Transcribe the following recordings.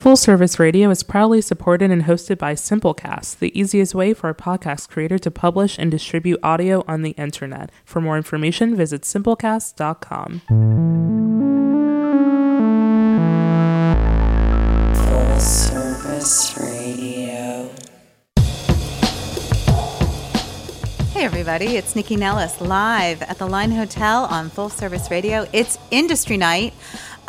Full Service Radio is proudly supported and hosted by Simplecast, the easiest way for a podcast creator to publish and distribute audio on the internet. For more information, visit simplecast.com. Full Service Radio. Hey everybody, it's Nycci Nellis live at the Line Hotel on Full Service Radio. It's Industry Night.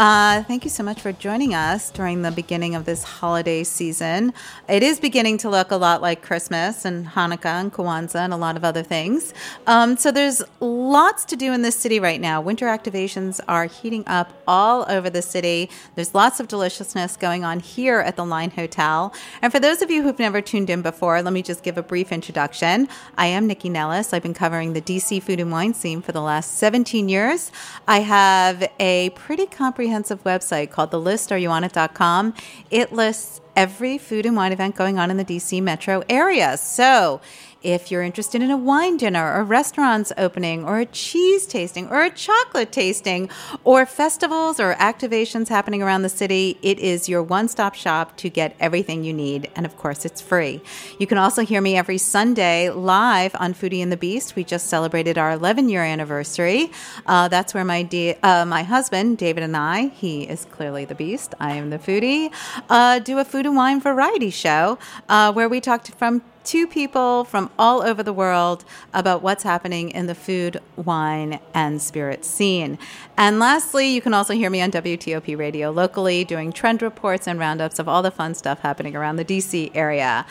Uh, thank you so much for joining us during the beginning of this holiday season. It is beginning to look a lot like Christmas and Hanukkah and Kwanzaa and a lot of other things. Um, so there's lots to do in this city right now. Winter activations are heating up all over the city. There's lots of deliciousness going on here at the Line Hotel. And for those of you who've never tuned in before, let me just give a brief introduction. I am Nycci Nellis. I've been covering the DC food and wine scene for the last 17 years. I have a pretty comprehensive comprehensive website called thelistareyouonit.com. It lists every food and wine event going on in the DC metro area. So, if you're interested in a wine dinner or restaurants opening or a cheese tasting or a chocolate tasting or festivals or activations happening around the city, it is your one stop shop to get everything you need. And of course, it's free. You can also hear me every Sunday live on Foodie and the Beast. We just celebrated our 11 year anniversary. Uh, that's where my, de- uh, my husband, David, and I, he is clearly the beast, I am the foodie, uh, do a food and wine variety show uh, where we talked from two people from all over the world about what's happening in the food, wine, and spirit scene. And lastly, you can also hear me on WTOP radio locally doing trend reports and roundups of all the fun stuff happening around the DC area.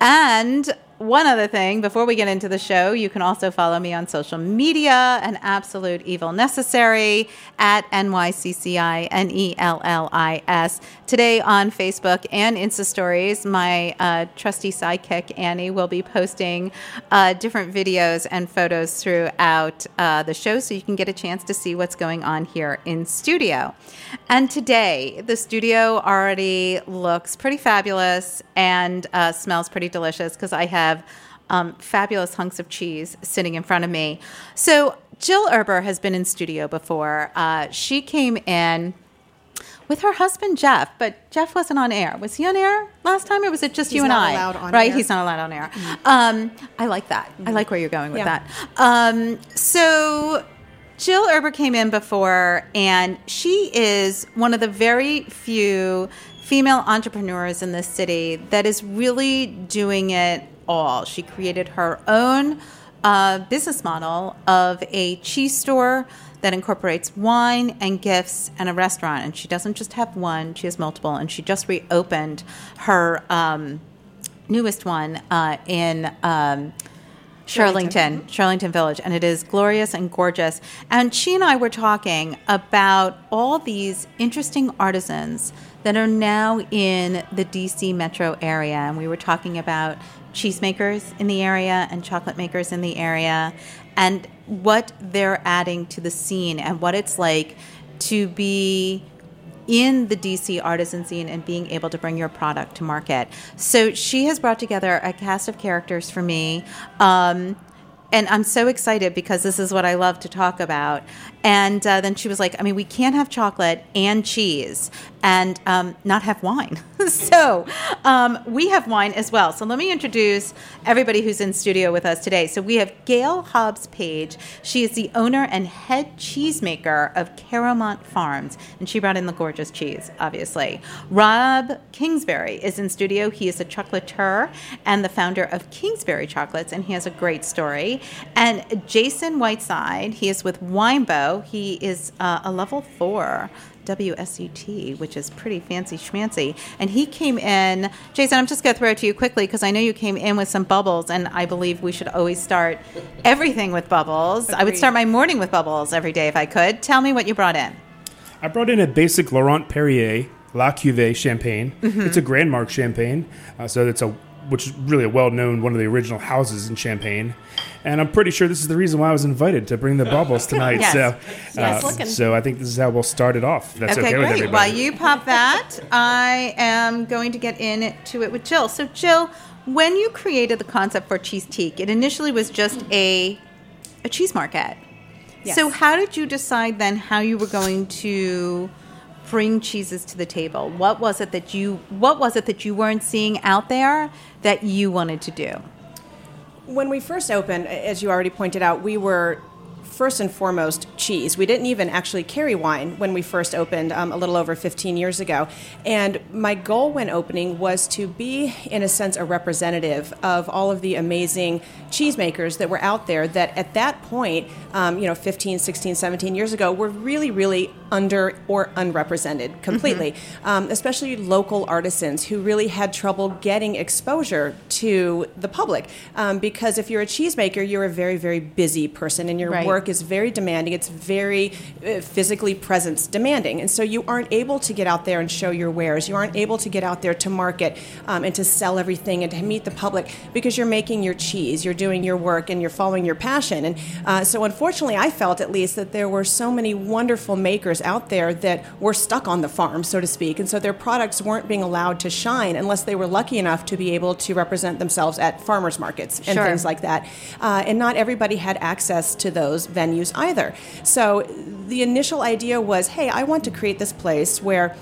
And one other thing before we get into the show, you can also follow me on social media an absolute evil necessary at NYCCI N E L L I S. Today on Facebook and Insta Stories, my uh, trusty sidekick Annie will be posting uh, different videos and photos throughout uh, the show so you can get a chance to see what's going on here in studio. And today, the studio already looks pretty fabulous and uh, smells pretty delicious because I have have um, fabulous hunks of cheese sitting in front of me. So Jill Erber has been in studio before. Uh, she came in with her husband Jeff, but Jeff wasn't on air. Was he on air last time, or was it just He's you and I? right, air. he's not allowed on air. Mm-hmm. Um, I like that. Mm-hmm. I like where you're going with yeah. that. Um, so. Jill Erber came in before, and she is one of the very few female entrepreneurs in this city that is really doing it all. She created her own uh, business model of a cheese store that incorporates wine and gifts and a restaurant. And she doesn't just have one, she has multiple. And she just reopened her um, newest one uh, in. Um, Shirlington, Shirlington Village, and it is glorious and gorgeous. And she and I were talking about all these interesting artisans that are now in the DC metro area. And we were talking about cheesemakers in the area and chocolate makers in the area and what they're adding to the scene and what it's like to be in the DC artisan scene and being able to bring your product to market. So she has brought together a cast of characters for me. Um, and I'm so excited because this is what I love to talk about. And uh, then she was like, I mean, we can't have chocolate and cheese and um, not have wine. so um, we have wine as well. So let me introduce everybody who's in studio with us today. So we have Gail Hobbs Page. She is the owner and head cheesemaker of Caromont Farms, and she brought in the gorgeous cheese, obviously. Rob Kingsbury is in studio. He is a chocolatier and the founder of Kingsbury Chocolates, and he has a great story. And Jason Whiteside, he is with Winebow he is uh, a level four WSET, which is pretty fancy schmancy. And he came in, Jason, I'm just going to throw it to you quickly because I know you came in with some bubbles, and I believe we should always start everything with bubbles. Agreed. I would start my morning with bubbles every day if I could. Tell me what you brought in. I brought in a basic Laurent Perrier La Cuvée champagne. Mm-hmm. It's a Grand Marque champagne, uh, so it's a which is really a well-known one of the original houses in Champagne, and I'm pretty sure this is the reason why I was invited to bring the bubbles tonight. yes. So, uh, yes. so I think this is how we'll start it off. That's okay, okay great. with everybody. While you pop that, I am going to get into it with Jill. So, Jill, when you created the concept for Cheesetique, it initially was just a a cheese market. Yes. So, how did you decide then how you were going to bring cheeses to the table? What was it that you what was it that you weren't seeing out there that you wanted to do? When we first opened, as you already pointed out, we were first and foremost cheese. We didn't even actually carry wine when we first opened um, a little over 15 years ago. And my goal when opening was to be, in a sense, a representative of all of the amazing cheesemakers that were out there that at that point, um, you know, 15, 16, 17 years ago, were really, really under or unrepresented completely, mm-hmm. um, especially local artisans who really had trouble getting exposure to the public. Um, because if you're a cheesemaker, you're a very, very busy person and your right. work is very demanding. It's very uh, physically presence demanding. And so you aren't able to get out there and show your wares. You aren't able to get out there to market um, and to sell everything and to meet the public because you're making your cheese, you're doing your work, and you're following your passion. And uh, so, unfortunately, I felt at least that there were so many wonderful makers out there that were stuck on the farm, so to speak. And so their products weren't being allowed to shine unless they were lucky enough to be able to represent themselves at farmers markets and sure. things like that. Uh, and not everybody had access to those venues either. So the initial idea was hey, I want to create this place where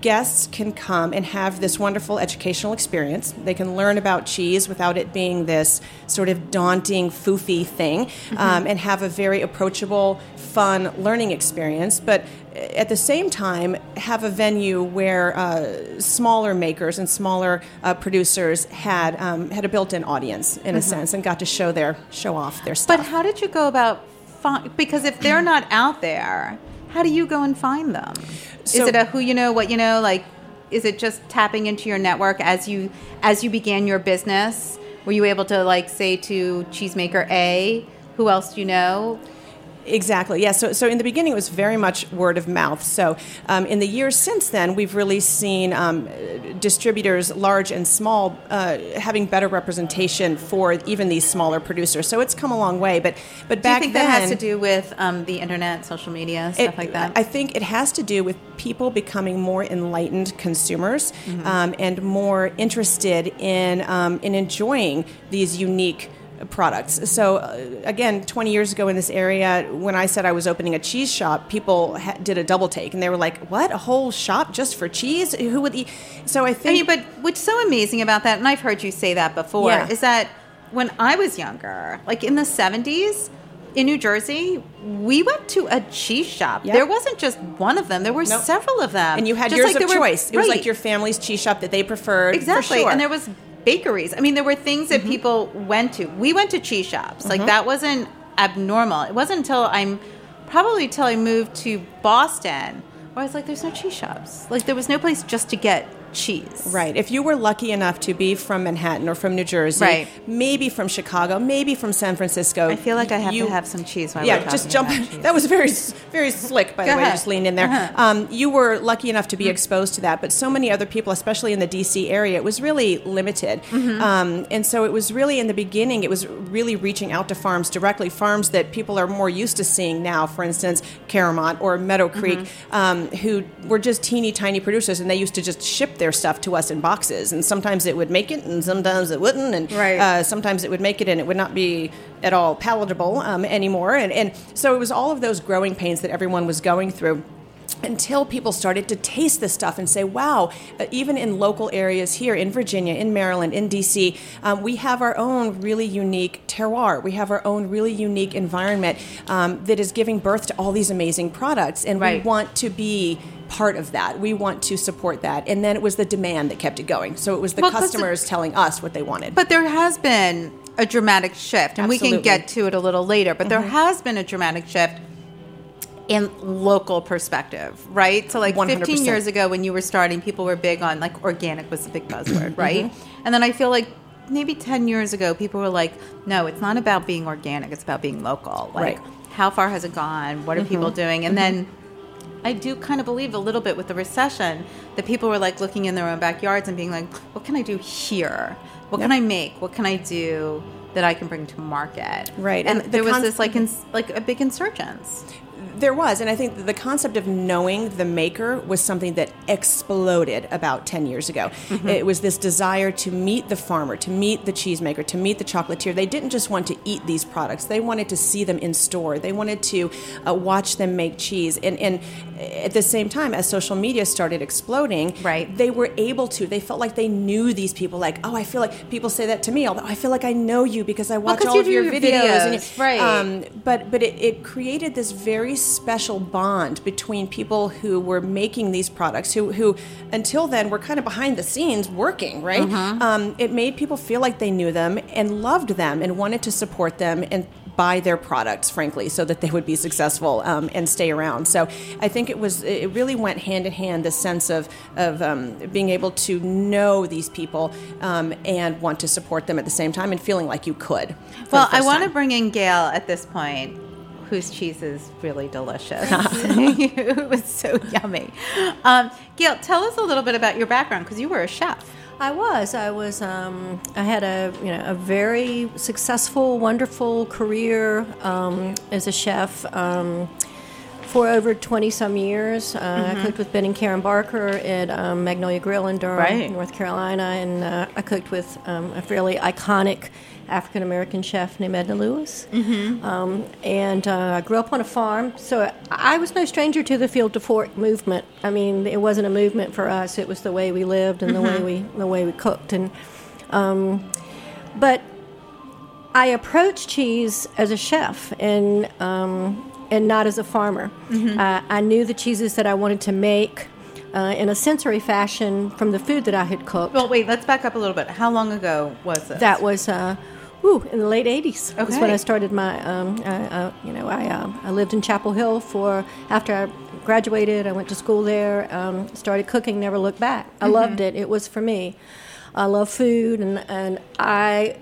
guests can come and have this wonderful educational experience. They can learn about cheese without it being this sort of daunting, foofy thing, mm-hmm. um, and have a very approachable, fun learning experience. But at the same time, have a venue where uh, smaller makers and smaller uh, producers had um, had a built-in audience, in mm-hmm. a sense, and got to show their show off their stuff. But how did you go about? Because if they're not out there, how do you go and find them? So, is it a who you know, what you know? Like, is it just tapping into your network as you as you began your business? Were you able to like say to cheesemaker A, who else do you know? Exactly. Yeah. So, so in the beginning, it was very much word of mouth. So, um, in the years since then, we've really seen um, distributors, large and small, uh, having better representation for even these smaller producers. So it's come a long way. But, but back do you think then, that has to do with um, the internet, social media, stuff it, like that? I think it has to do with people becoming more enlightened consumers mm-hmm. Um, and more interested in um, in enjoying these unique products. So, uh, again, 20 years ago in this area, when I said I was opening a cheese shop, people ha- did a double take and they were like, What? A whole shop just for cheese? Who would eat? So, I think. I mean, but what's so amazing about that, and I've heard you say that before, yeah. is that when I was younger, like in the 70s, in New Jersey, we went to a cheese shop. Yep. There wasn't just one of them; there were nope. several of them. And you had just yours like of choice. Were, it was like your family's cheese shop that they preferred. Exactly, sure. and there was bakeries. I mean, there were things that mm-hmm. people went to. We went to cheese shops. Mm-hmm. Like that wasn't abnormal. It wasn't until I'm probably till I moved to Boston where I was like, there's no cheese shops. Like there was no place just to get cheese. Right. If you were lucky enough to be from Manhattan or from New Jersey, right. maybe from Chicago, maybe from San Francisco. I feel like I have you, to have some cheese. While yeah, just jump. That was very, very slick, by the way. Ahead. Just leaned in there. Uh-huh. Um, you were lucky enough to be mm-hmm. exposed to that, but so many other people, especially in the D.C. area, it was really limited. Mm-hmm. Um, and so it was really in the beginning, it was really reaching out to farms directly, farms that people are more used to seeing now. For instance, Caromont or Meadow Creek, mm-hmm. um, who were just teeny tiny producers, and they used to just ship their their stuff to us in boxes, and sometimes it would make it, and sometimes it wouldn't, and right. uh, sometimes it would make it, and it would not be at all palatable um, anymore. And, and so it was all of those growing pains that everyone was going through until people started to taste this stuff and say, wow, uh, even in local areas here in Virginia, in Maryland, in DC, um, we have our own really unique terroir. We have our own really unique environment um, that is giving birth to all these amazing products. And right. we want to be part of that. We want to support that. And then it was the demand that kept it going. So it was the well, customers it, telling us what they wanted. But there has been a dramatic shift, and Absolutely. we can get to it a little later, but mm-hmm. there has been a dramatic shift in local perspective, right? So like 100%. 15 years ago when you were starting, people were big on like organic was the big buzzword, mm-hmm. right? Mm-hmm. And then I feel like maybe 10 years ago people were like, no, it's not about being organic, it's about being local. Like right. how far has it gone? What are mm-hmm. people doing? And mm-hmm. then I do kind of believe a little bit with the recession that people were like looking in their own backyards and being like, what can I do here? What yep. can I make? What can I do that I can bring to market? Right. And, and there was this like ins- like a big insurgence There was, and I think the concept of knowing the maker was something that exploded about 10 years ago. It was this desire to meet the farmer, to meet the cheesemaker, to meet the chocolatier. They didn't just want to eat these products, they wanted to see them in store. They wanted to uh, watch them make cheese. And, and at the same time, as social media started exploding, Right. they were able to, they felt like they knew these people. Like, oh, I feel like people say that to me, although I feel like I know you because I watch 'cause all you of your your videos. videos, you- right. um, but but it, it created this very special bond between people who were making these products who who until then were kind of behind the scenes working right? Mm-hmm. um, it made people feel like they knew them and loved them and wanted to support them and buy their products frankly so that they would be successful um, and stay around. So i think it was it really went hand in hand the sense of of um, being able to know these people um, and want to support them at the same time and feeling like you could Well, I want to bring in Gail at this point, whose cheese is really delicious. it was so yummy. Um, Gail, tell us a little bit about your background because you were a chef. I was. I was. Um, I had a you know a very successful, wonderful career um, as a chef um, for over twenty some years. Uh, I cooked with Ben and Karen Barker at um, Magnolia Grill in Durham, Right. North Carolina, and uh, I cooked with um, a fairly iconic African American chef named Edna Lewis. Um, and uh, I grew up on a farm, so I was no stranger to the field to fork movement. I mean, it wasn't a movement for us; it was the way we lived and the way we the way we cooked. And um, but I approached cheese as a chef and um, and not as a farmer. Uh, I knew the cheeses that I wanted to make. Uh, in a sensory fashion from the food that I had cooked. Well, wait, let's back up a little bit. How long ago was this? That was, uh, whew, in the late '80s. Was when I started my, um, uh, uh, you know, I uh, I lived in Chapel Hill for after I graduated. I went to school there. Um, started cooking. Never looked back. I loved it. It was for me. I love food, and and I,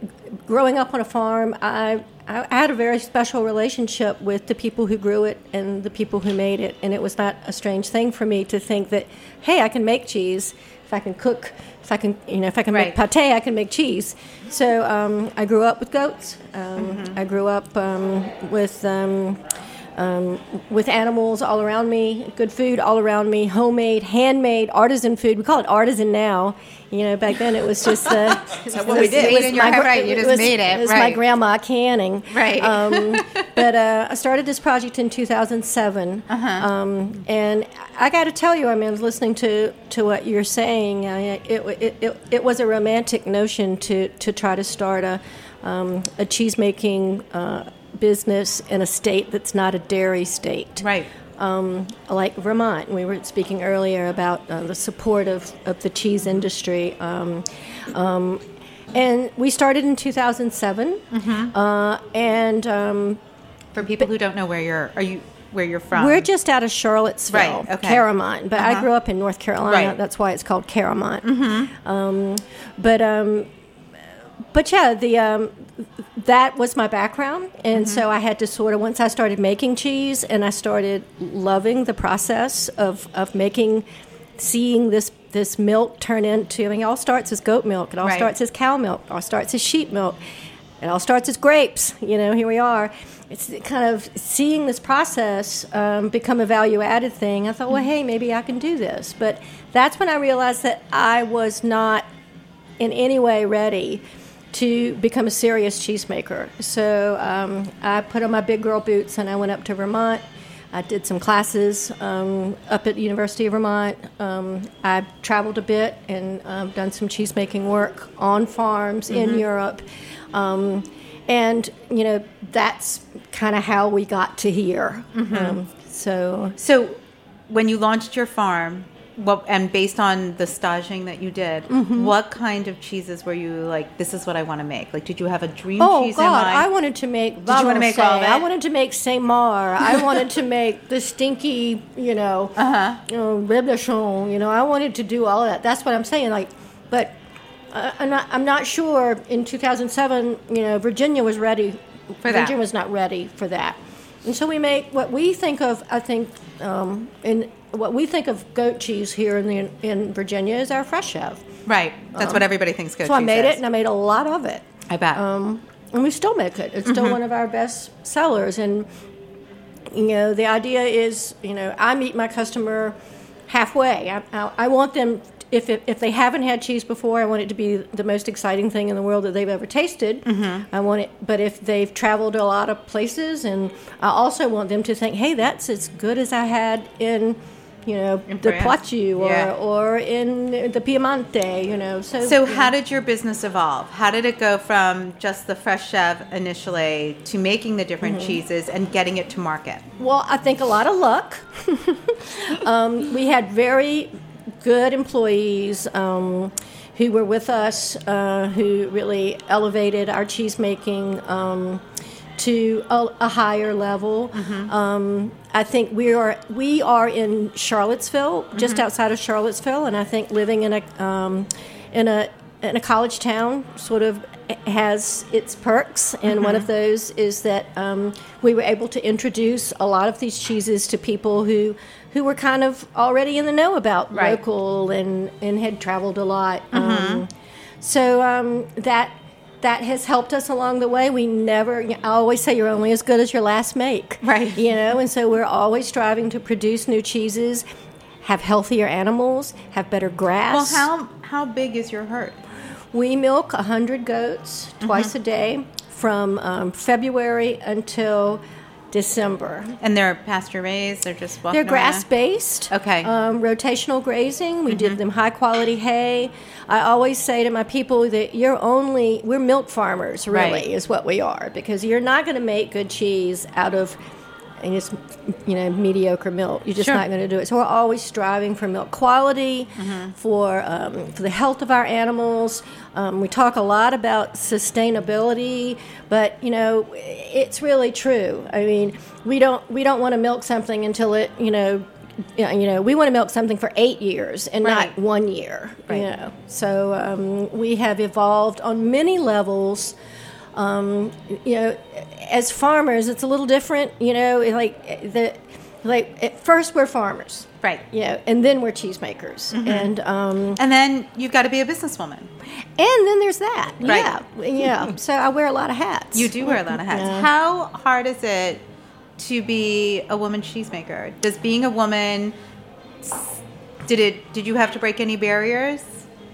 growing up on a farm, I. I had a very special relationship with the people who grew it and the people who made it, and it was not a strange thing for me to think that, hey, I can make cheese if I can cook, if I can, you know, if I can make pate, I can make cheese. So um, I grew up with goats. Um, I grew up um, with um, with animals all around me, good food all around me, homemade, handmade, artisan food. We call it artisan now. You know, back then it was just uh, that what we did? it was my right, you just was- made it, It was my grandma canning. Right. Um, but uh, I started this project in 2007, Uh-huh. um, and I got to tell you, I mean, listening to, to what you're saying, it, it, it, it was a romantic notion to, to try to start a, um, a cheese making uh, business in a state that's not a dairy state Right. um, like Vermont. We were speaking earlier about uh, the support of, of the cheese industry. Um, um, and we started in 2007. Uh, and um, For people who don't know where you're, are you where you're from? we're just out of Charlottesville, Right, okay. Caromont. But I Uh-huh. grew up in North Carolina. Right. That's why it's called Caromont. Um, but um, but yeah, the um, that was my background, and so I had to sort of once I started making cheese, and I started loving the process of of making, seeing this this milk turn into. I mean, it all starts as goat milk. It all Right. starts as cow milk. It all starts as sheep milk. It all starts as grapes. You know, here we are. It's kind of seeing this process um, become a value added thing. I thought, well, hey, maybe I can do this. But that's when I realized that I was not in any way ready to become a serious cheesemaker. So um, I put on my big girl boots and I went up to Vermont. I did some classes um, up at University of Vermont. Um, I traveled a bit and um, done some cheesemaking work on farms in Europe. Um, and, you know, that's kind of how we got to here. Um, so So, when you launched your farm, what and based on the staging that you did, Mm-hmm. what kind of cheeses were you like? This is what I want to make. Like, did you have a dream Oh cheese God! I wanted to make. Did you make all of Valençay. I wanted to make Sainte-Maure. I wanted to make the stinky, you know, Uh-huh. you know, reblochon. You know, I wanted to do all of that. That's what I'm saying. Like, but uh, I'm not. I'm not sure. In 2007, you know, Virginia was ready. For that. Virginia was not ready for that, and so we make what we think of. I think um, in what we think of goat cheese here in the in Virginia is our fresh chev. right. That's what um, everybody thinks goat So I made is. it, and I made a lot of it. I bet. Um, and we still make it. It's still mm-hmm. one of our best sellers. And you know, the idea is, you know, I meet my customer halfway. I, I, I want them, if, it, if they haven't had cheese before, I want it to be the most exciting thing in the world that they've ever tasted. Mm-hmm. I want it, but if they've traveled a lot of places, and I also want them to think, hey, that's as good as I had in, you know, In the. Poitou or, Yeah. or in the Piemonte, you know. So, So, how did your business evolve? How did it go from just the fresh chef initially to making the different Mm-hmm. cheeses and getting it to market? Well, I think a lot of luck. um, we had very good employees um, who were with us, uh, who really elevated our cheese making um, to a, a higher level. Um, I think we are we are in Charlottesville, just outside of Charlottesville, and I think living in a um, in a in a college town sort of has its perks, and one of those is that um, we were able to introduce a lot of these cheeses to people who who were kind of already in the know about Right. local and and had traveled a lot. Um, so um, that that has helped us along the way. We never. I always say you're only as good as your last make. Right. You know, and so we're always striving to produce new cheeses, have healthier animals, have better grass. Well, how how big is your herd? We milk 100 goats twice a day from um, February until December. And they're pasture raised. They're just walking They're grass based. Okay. Mm-hmm. Um, rotational grazing. We give them high quality hay. I always say to my people that you're only, we're milk farmers, really, Right. is what we are, because you're not going to make good cheese out of. And just you know mediocre milk. You're just Sure. not going to do it. So we're always striving for milk quality, Mm-hmm. for um, for the health of our animals. Um, we talk a lot about sustainability, but you know it's really true. I mean, we don't we don't want to milk something until it you know you know, you know, we want to milk something for eight years and Right. not one year. Right. You know, so um, we have evolved on many levels. Um, you know, as farmers, it's a little different. You know, like the like at first we're farmers, Right. you know, and then we're cheesemakers, and um, And then you've got to be a businesswoman. and then there's that. Right. Yeah, yeah. So I wear a lot of hats. You do wear a lot of hats. Yeah. How hard is it to be a woman cheesemaker? Does being a woman did it did you have to break any barriers?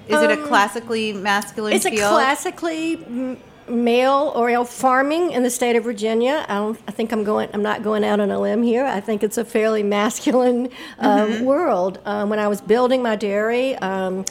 Is it a Um, classically masculine It's a field? classically m- male you farming in the state of Virginia. I, don't, I think I'm going. I'm not going out on a limb here. I think it's a fairly masculine um, world. Um, when I was building my dairy. Um,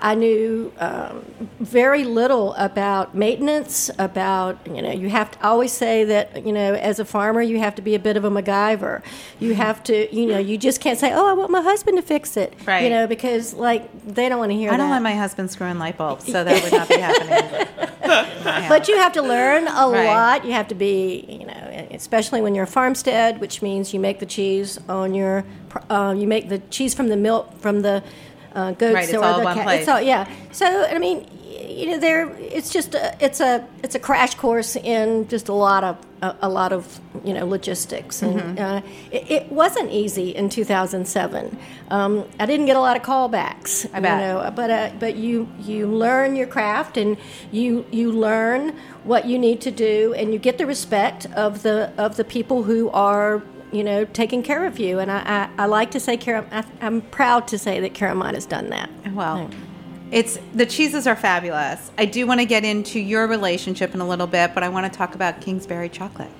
I knew um, very little about maintenance. About you know, you have to I always say that you know, as a farmer, you have to be a bit of a MacGyver. You have to, you know, you just can't say, "Oh, I want my husband to fix it," Right. You know, because like they don't want to hear I that. don't want my husband screwing light bulbs, so that would not be happening. But you have to learn a Right. lot. You have to be, you know, especially when you're a farmstead, which means you make the cheese on your, uh, you make the cheese from the milk from the uh, goats Right, it's or all the place. It's all, yeah. So I mean, you know, there. It's just a, it's a it's a crash course in just a lot of a, a lot of you know logistics, and Mm-hmm. uh, it, it wasn't easy in 2007. Um, I didn't get a lot of callbacks. I bet. You know, but uh, but you you learn your craft and you you learn what you need to do and you get the respect of the of the people who are you know taking care of you and I I, I like to say Karen I, I'm proud to say that Caromont has done that. Well, it's the cheeses are fabulous. I do want to get into your relationship in a little bit, but I want to talk about Kingsbury chocolates.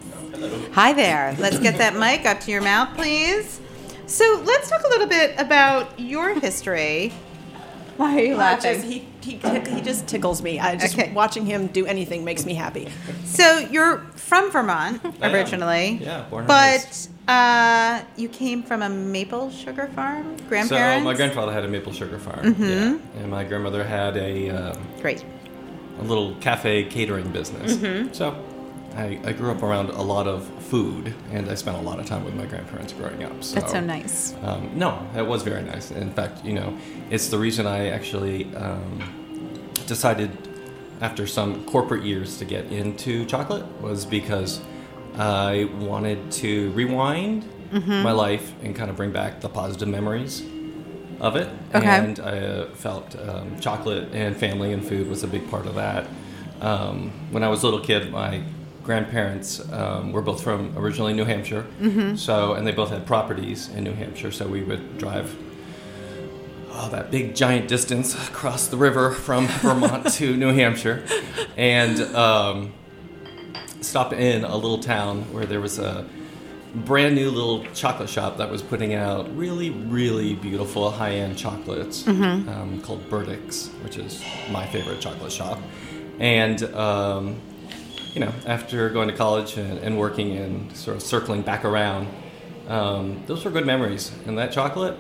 Hi there. Let's get that mic up to your mouth, please. So let's talk a little bit about your history. Why are you Uh, just- laughing? he, he, he just tickles me. I just Okay. watching him do anything makes me happy. So you're from Vermont originally. Yeah, born But uh, you came from a maple sugar farm. Grandparents. So my grandfather had a maple sugar farm, Mm-hmm. yeah, and my grandmother had a, um, Great. a little cafe catering business. Mm-hmm. So I, I grew up around a lot of food, and I spent a lot of time with my grandparents growing up. So, That's so nice. Um, no, that was very nice. In fact, you know, it's the reason I actually um, decided after some corporate years to get into chocolate was because I wanted to rewind Mm-hmm. my life and kind of bring back the positive memories of it. Okay. And I uh, felt um, chocolate and family and food was a big part of that. Um, when I was a little kid, my grandparents um, were both from originally New Hampshire, so and they both had properties in New Hampshire. So we would drive oh, that big giant distance across the river from Vermont to New Hampshire, and um, stop in a little town where there was a brand new little chocolate shop that was putting out really, really beautiful high end chocolates um, called Burdick's, which is my favorite chocolate shop. And, um, you know, after going to college and, and working and sort of circling back around, um, those were good memories. And that chocolate,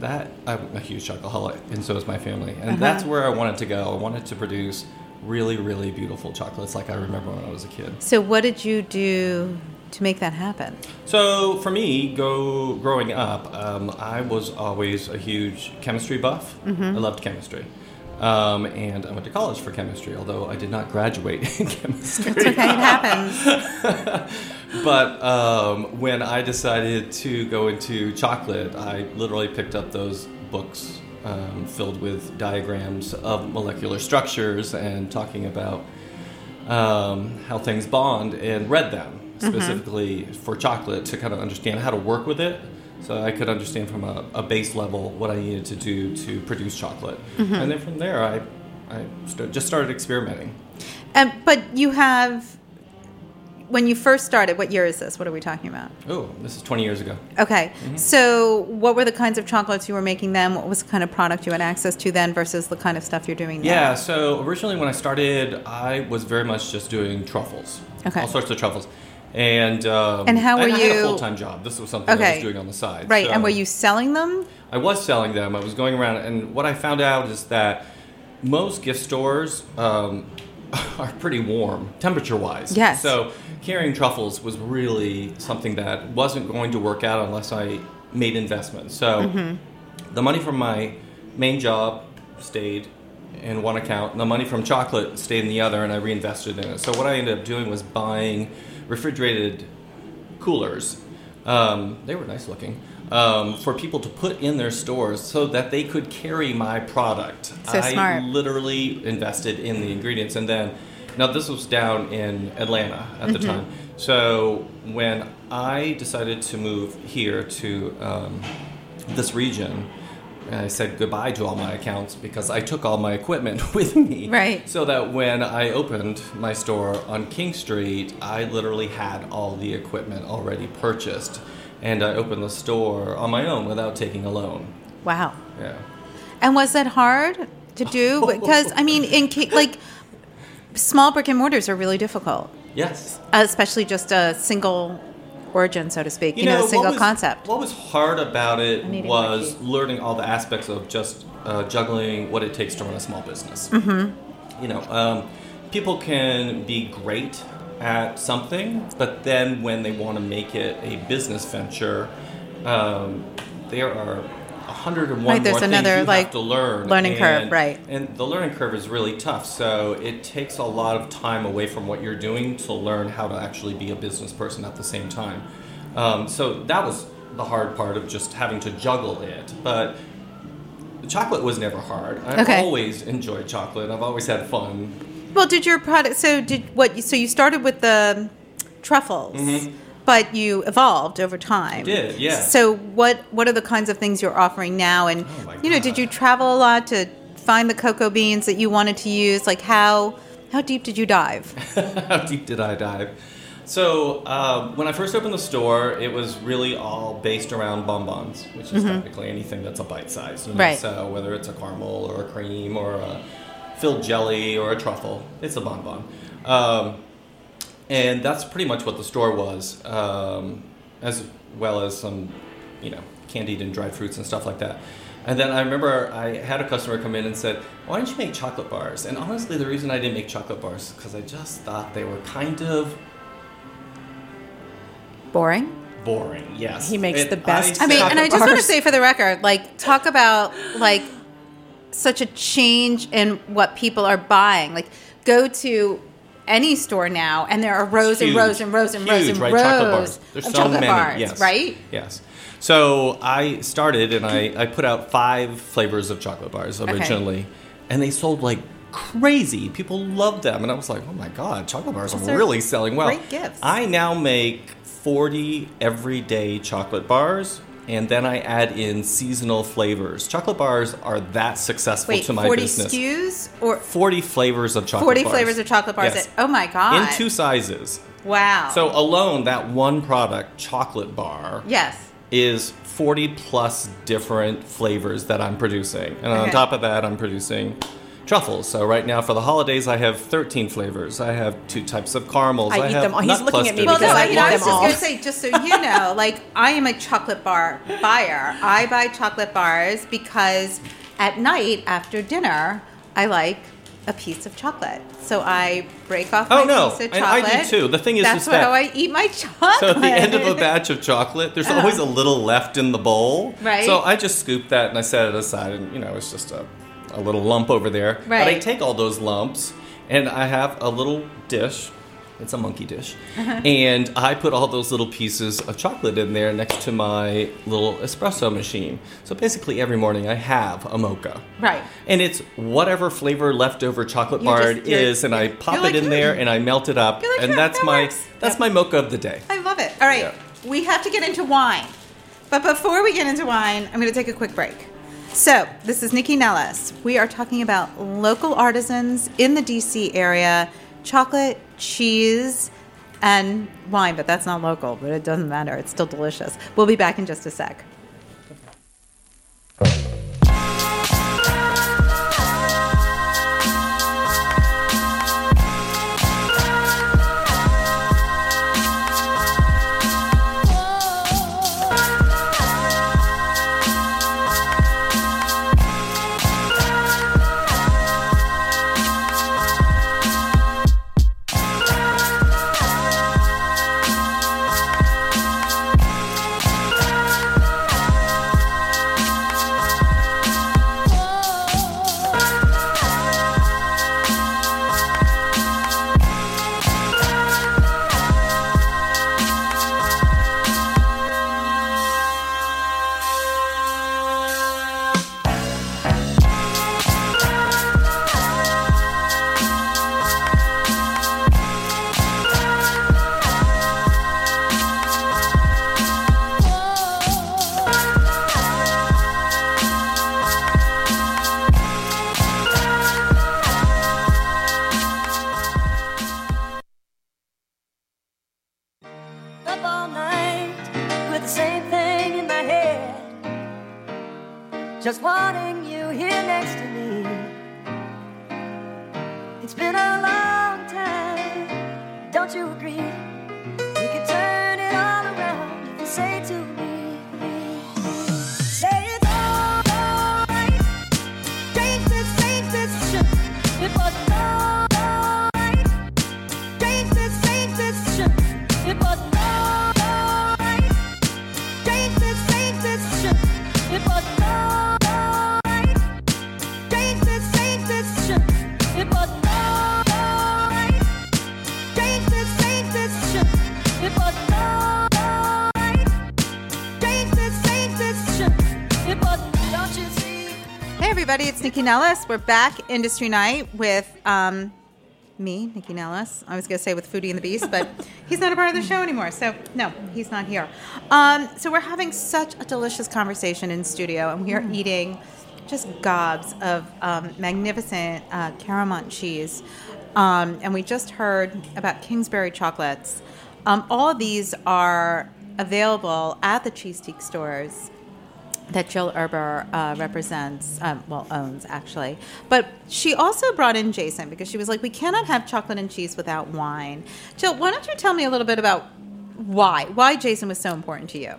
that, I'm a huge chocoholic, and so is my family. And that's where I wanted to go. I wanted to produce really, really beautiful chocolates like I remember when I was a kid. So, what did you do to make that happen? So for me, go growing up, um, I was always a huge chemistry buff. I loved chemistry, um, and I went to college for chemistry. Although I did not graduate in chemistry. It's okay, it happens. but um, when I decided to go into chocolate, I literally picked up those books um, filled with diagrams of molecular structures and talking about um, how things bond and read them specifically for chocolate to kind of understand how to work with it. So I could understand from a, a base level what I needed to do to produce chocolate, and then from there I, I st- just started experimenting. Um, but you have, when you first started, what year is this? What are we talking about? Oh, this is 20 years ago. Okay. Mm-hmm. So, what were the kinds of chocolates you were making then? What was the kind of product you had access to then versus the kind of stuff you're doing now? Yeah, so originally when I started, I was very much just doing truffles. Okay. All sorts of truffles. And um, And how were I, I had a you- full time job. This was something I was doing on the side. Right. So and were you selling them? I was selling them. I was going around, and what I found out is that most gift stores um, are pretty warm, temperature wise. Yes. So carrying truffles was really something that wasn't going to work out unless I made investments. So Mm-hmm. the money from my main job stayed in one account, and the money from chocolate stayed in the other, and I reinvested in it. So what I ended up doing was buying refrigerated coolers. Um, they were nice looking. Um, for people to put in their stores so that they could carry my product. So I smart. literally invested in the ingredients. And then, now this was down in Atlanta at the Mm-hmm. time. So when I decided to move here to um, this region, I said goodbye to all my accounts because I took all my equipment with me. Right. So that when I opened my store on King Street, I literally had all the equipment already purchased. And I opened the store on my own without taking a loan. Wow. Yeah. And was that hard to do? Because, I mean, in like, small brick and mortars are really difficult, Yes. especially just a single origin, so to speak, you, know, a what single was- concept. What was hard about it was learning all the aspects of just uh, juggling what it takes to run a small business. Mm-hmm. You know, um, people can be great at something, but then when they want to make it a business venture, um, there are 101 Right, there's more things another, you like, have to learn. learning curve, right. And the learning curve is really tough, so it takes a lot of time away from what you're doing to learn how to actually be a business person at the same time. Um, so that was the hard part of just having to juggle it. But the chocolate was never hard. I've Okay. always enjoyed chocolate. I've always had fun. Well, did your product? So did what? So you started with the truffles, but you evolved over time. Mm-hmm. did, yeah. So what? What are the kinds of things you're offering now? And Oh you know, God. did you travel a lot to find the cocoa beans that you wanted to use? Like how how deep did you dive? How deep did I dive? So um, when I first opened the store, it was really all based around bonbons, which is technically anything that's a bite size. You know? Right. So whether it's a caramel or a cream or a filled jelly or a truffle, it's a bonbon. Um, and that's pretty much what the store was, um, as well as some, you know, candied and dried fruits and stuff like that. And then I remember I had a customer come in and said, "Why don't you make chocolate bars?" And honestly, the reason I didn't make chocolate bars is because I just thought they were kind of Boring. boring. Yes, He makes And the best I mean, and I just want to say for the record, like, talk about like such a change in what people are buying. Like, go to any store now, and there are rows and rows and rows and rows and right? rows Chocolate bars. There's of so chocolate many. bars, yes. right? Yes. So I started and I, I put out five flavors of chocolate bars Okay. originally, and they sold like crazy. People loved them, and I was like, "Oh my god, chocolate bars Those are are really selling well." great gifts. I now make forty everyday chocolate bars. And then I add in seasonal flavors. Chocolate bars are that successful Wait, to my 40 business. SKUs or 40 flavors of chocolate 40 bars. flavors of chocolate bars? Yes. That, oh my God. In two sizes. Wow. So alone, that one product, chocolate bar, yes. is 40 plus different flavors that I'm producing. And on top of that, I'm producing truffles. So right now for the holidays, I have 13 flavors. I have two types of caramels. I I, eat have them all. He's nut looking at me clusters. Well, no, I you know, I was them just all. going to say, just so you know, like I am a chocolate bar buyer. I buy chocolate bars because at night after dinner, I like a piece of chocolate. So I break off Oh, my no, piece of and I chocolate. do too. The thing is, that's is that- how I eat my chocolate. So at the end of a batch of chocolate, there's uh-huh. always a little left in the bowl. Right. So I just scoop that and I set it aside, and you know it's just a, a little lump over there. But I take all those lumps and I have a little dish. It's a monkey dish, Uh-huh. and I put all those little pieces of chocolate in there next to my little espresso machine. So basically, every morning I have a mocha. Right. And it's whatever flavor leftover chocolate You're bar just- it is, and I pop you're it like, in there and I melt it up, like, and that's that my works." that's my mocha of the day. I love it. All right, Yeah. we have to get into wine. But before we get into wine, I'm going to take a quick break. So, this is Nycci Nellis. We are talking about local artisans in the DC area, chocolate, cheese, and wine, but that's not local, but it doesn't matter. It's still delicious. We'll be back in just a sec. Nycci Nellis. We're back, Industry Night, with um, me, Nycci Nellis. I was going to say with Foodie and the Beast, but he's not a part of the show anymore. So, no, he's not here. Um, so, we're having such a delicious conversation in studio, and we are eating just gobs of um, magnificent uh, Caromont cheese. Um, and we just heard about Kingsbury chocolates. Um, all of these are available at the Cheesetique stores that Jill Erber uh, represents, um, well, owns actually. But she also brought in Jason because she was like, we cannot have chocolate and cheese without wine. Jill, why don't you tell me a little bit about why? Why Jason was so important to you?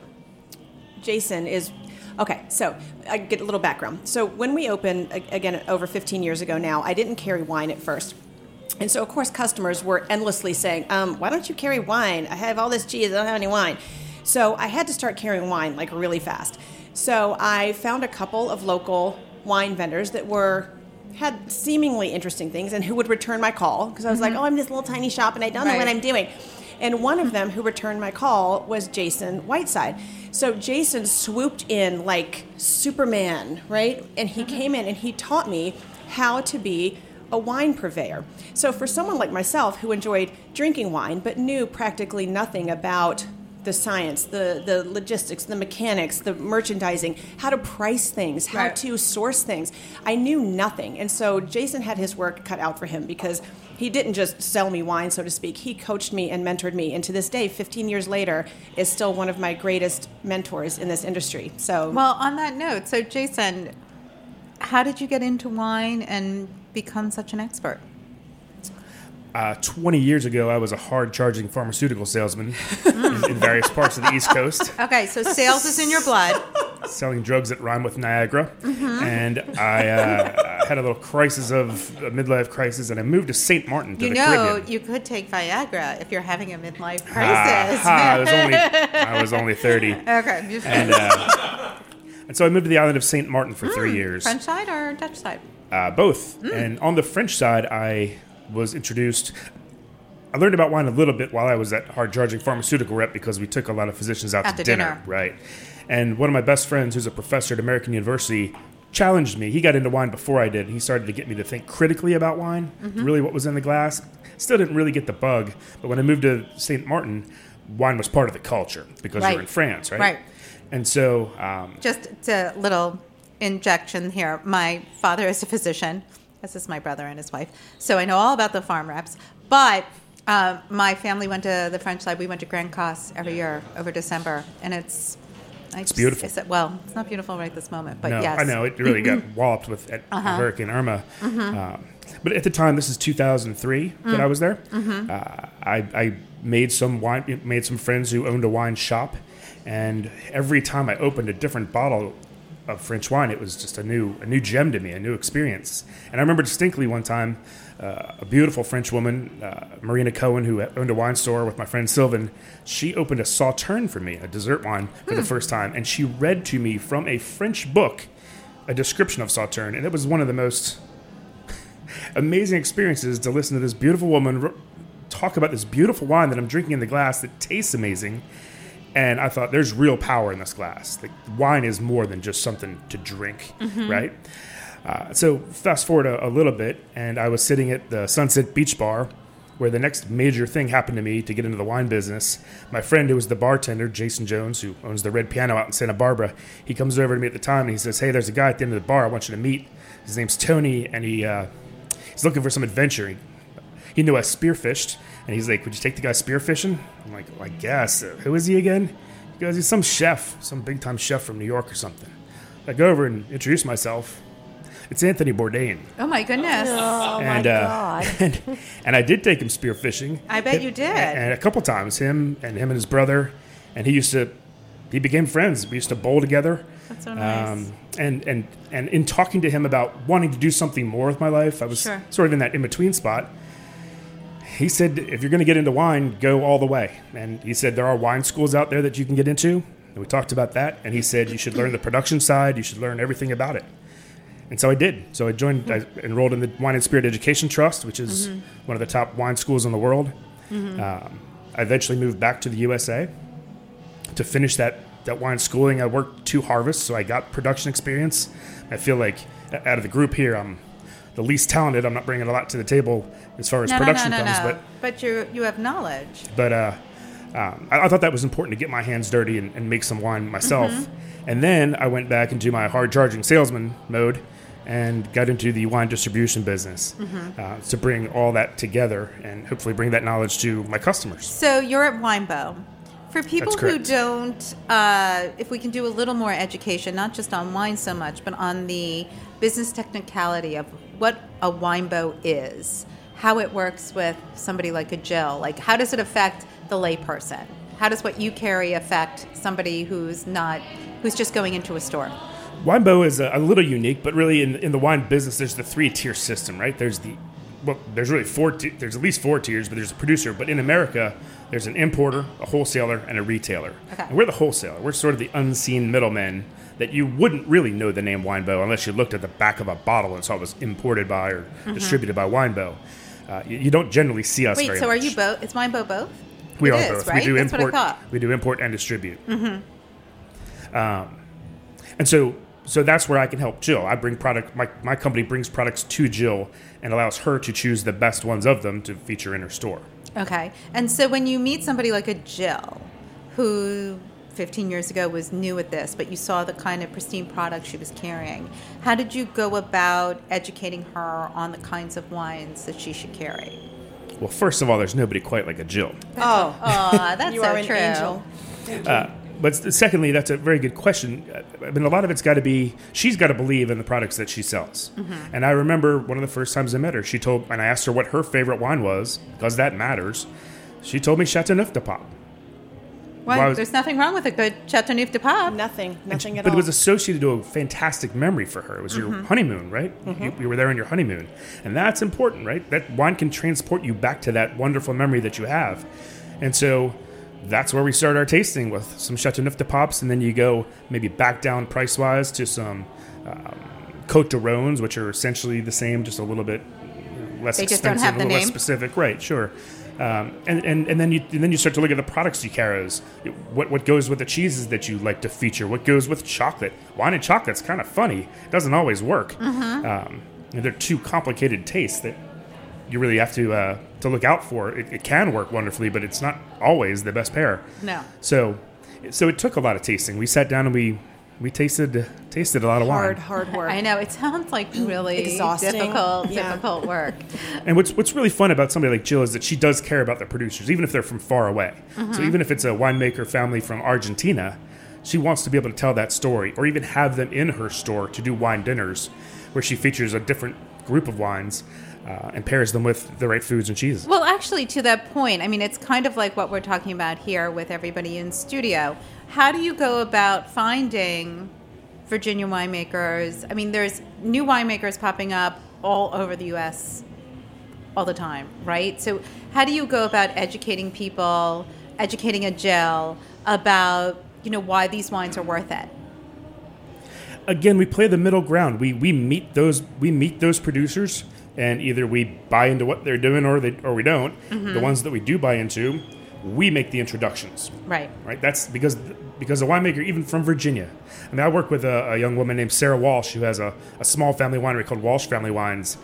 Jason is okay. So I get a little background. So when we opened again over 15 years ago now, I didn't carry wine at first. And so, of course, customers were endlessly saying, um, Why don't you carry wine? I have all this cheese, I don't have any wine. So, I had to start carrying wine like really fast. So, I found a couple of local wine vendors that were had seemingly interesting things and who would return my call because I was like, mm-hmm. Oh, I'm this little tiny shop and I don't know what I'm doing. And one of them who returned my call was Jason Whiteside. So Jason swooped in like Superman, right? And he mm-hmm. came in and he taught me how to be a wine purveyor. So, for someone like myself who enjoyed drinking wine but knew practically nothing about the science, the, the logistics, the mechanics, the merchandising, how to price things, how Right. to source things, I knew nothing. And so, Jason had his work cut out for him because he didn't just sell me wine, so to speak. He coached me and mentored me. And to this day, 15 years later, is still one of my greatest mentors in this industry. So, Well, on that note, so Jason, how did you get into wine and become such an expert? Uh, 20 years ago, I was a hard charging pharmaceutical salesman in, in various parts of the East Coast, Okay, so sales is in your blood. selling drugs that rhyme with Niagara. Mm-hmm. And I uh, had a little crisis of a midlife crisis, and I moved to St. Martin to You know, Caribbean. you could take Viagra if you're having a midlife Ah, crisis. ha, I was only I was only 30. okay. And, uh, and so I moved to the island of St. Martin for three years. Hmm, French side or Dutch side? Uh, both. Mm. And on the French side, I was introduced. I learned about wine a little bit while I was at hard charging pharmaceutical rep because we took a lot of physicians out to to dinner, dinner. Right. And one of my best friends, who's a professor at American University, challenged me. He got into wine before I did. He started to get me to think critically about wine, Mm-hmm. really what was in the glass. Still didn't really get the bug. But when I moved to St. Martin, wine was part of the culture because Right. you're in France, right? Right. And so um, Just a little injection here. My father is a physician. This is my brother and his wife. So I know all about the farm reps. But uh, my family went to the French side. We went to Grand Case every year over December. And it's. It's beautiful. It's, well, it's not beautiful right this moment, but no, yes. I know it really got walloped with at Uh-huh. Hurricane Irma. Mm-hmm. Um, but at the time, this is 2003 that Mm. I was there. Mm-hmm. Uh, I, I made some wine, made some friends who owned a wine shop, and every time I opened a different bottle of French wine, it was just a new a new gem to me, a new experience. And I remember distinctly one time. Uh, a beautiful French woman, uh, Marina Cohen, who owned a wine store with my friend Sylvan, she opened a Sauterne for me, a dessert wine, for the first time, and she read to me from a French book a description of Sauterne, and it was one of the most amazing experiences to listen to this beautiful woman r- talk about this beautiful wine that I'm drinking in the glass that tastes amazing. And I thought, there's real power in this glass. Like, wine is more than just something to drink, right? Uh, so, fast forward a, a little bit, and I was sitting at the Sunset Beach Bar where the next major thing happened to me to get into the wine business. My friend, who was the bartender, Jason Jones, who owns the Red Piano out in Santa Barbara, he comes over to me at the time and he says, Hey, there's a guy at the end of the bar I want you to meet. His name's Tony, and he uh, he's looking for some adventure. He, he knew I spearfished, and he's like, "Would you take the guy spearfishing?" I'm like, well, "I guess." Uh, who is he again? He goes, "He's some chef, some big time chef from New York or something." I go over and introduce myself. It's Anthony Bourdain, Oh my goodness. Oh and my uh, God. and, and I did take him spearfishing. I bet you did. And a couple times, him and him and his brother, and he used to. He became friends. We used to bowl together. That's so nice. Um, and and and in talking to him about wanting to do something more with my life, I was Sure. sort of in that in between spot. He said, if you're going to get into wine, go all the way. And he said there are wine schools out there that you can get into. And we talked about that. And he said you should learn the production side. You should learn everything about it. And so I did. So I joined. I enrolled in the Wine and Spirit Education Trust, which is one of the top wine schools in the world. Um, I eventually moved back to the USA to finish that that wine schooling. I worked two harvests, so I got production experience. I feel like out of the group here, I'm the least talented. I'm not bringing a lot to the table as far as no, no, no, production no, comes, but But you you have knowledge. but uh, um, I, I thought that was important to get my hands dirty and, and make some wine myself. Mm-hmm. And then I went back into my hard charging salesman mode and got into the wine distribution business Mm-hmm. uh, to bring all that together and hopefully bring that knowledge to my customers. So you're at Winebow. For people who don't, uh, if we can do a little more education, not just on wine so much, but on the business technicality of what a Winebow is, how it works with somebody like a Jill, like how does it affect the layperson? How does what you carry affect somebody who's not, who's just going into a store? Winebow is a, a little unique, but really in, in the wine business, there's the three tier system, right? There's the well, there's really four. T- there's at least four tiers, but there's a producer. But in America, there's an importer, a wholesaler, and a retailer. Okay. And we're the wholesaler. We're sort of the unseen middlemen that you wouldn't really know the name Winebow unless you looked at the back of a bottle and saw it was imported by or mm-hmm. distributed by Winebow. Uh, you, you don't generally see us. Wait, so are you both? Is Winebow both? We It are is, both. right? We do That's import. what I thought. We do import and distribute. Mm-hmm. Um, and so so that's where I can help Jill. I bring product. My my company brings products to Jill and allows her to choose the best ones of them to feature in her store. Okay. And so when you meet somebody like a Jill, who 15 years ago was new at this, but you saw the kind of pristine product she was carrying, how did you go about educating her on the kinds of wines that she should carry? Well, first of all, there's nobody quite like a Jill. Oh, Aw, that's you so are an true. angel. But secondly, that's a very good question. Uh, I mean, a lot of it's got to be she's got to believe in the products that she sells. And I remember one of the first times I met her, she told, and I asked her what her favorite wine was because that matters. She told me Chateauneuf de Pape. Why, Why was- there's nothing wrong with a good Chateauneuf de Pape. Nothing, nothing at but all. it was associated to a fantastic memory for her. It was your honeymoon, right? You, you were there on your honeymoon, and that's important, right? That wine can transport you back to that wonderful memory that you have, and so that's where we start our tasting with some Chateau Chateauneuf de Papes, and then you go maybe back down price wise to some um, Cote de Rhones, which are essentially the same, just a little bit less They just don't expensive, have a the little less name? specific, right? Sure. Um, and, and, and then you and then you start to look at the products you carry. What what goes with the cheeses that you like to feature? What goes with chocolate? Wine and chocolate's kind of funny. It doesn't always work. Mm-hmm. Um, they're two complicated tastes that you really have to uh, to look out for. It, it can work wonderfully, but it's not always the best pair. No. So so it took a lot of tasting. We sat down and we we tasted tasted a lot of hard, wine. hard hard work. I know it sounds like really Exhausting. difficult, Yeah. difficult work. And what's what's really fun about somebody like Jill is that she does care about the producers, even if they're from far away. So even if it's a winemaker family from Argentina, she wants to be able to tell that story, or even have them in her store to do wine dinners, where she features a different group of wines uh, and pairs them with the right foods and cheeses. Well, actually, to that point, I mean, it's kind of like what we're talking about here with everybody in studio. How do you go about finding Virginia winemakers? I mean, there's new winemakers popping up all over the U.S. all the time, right? So, how do you go about educating people, educating a Jill about you know why these wines are worth it? again, we play the middle ground. We we meet those we meet those producers, and either we buy into what they're doing, or they or we don't. Mm-hmm. The ones that we do buy into, we make the introductions. Right. right? That's because because a winemaker, even from Virginia. I mean, I work with a, a young woman named Sarah Walsh who has a, a small family winery called Walsh Family Wines.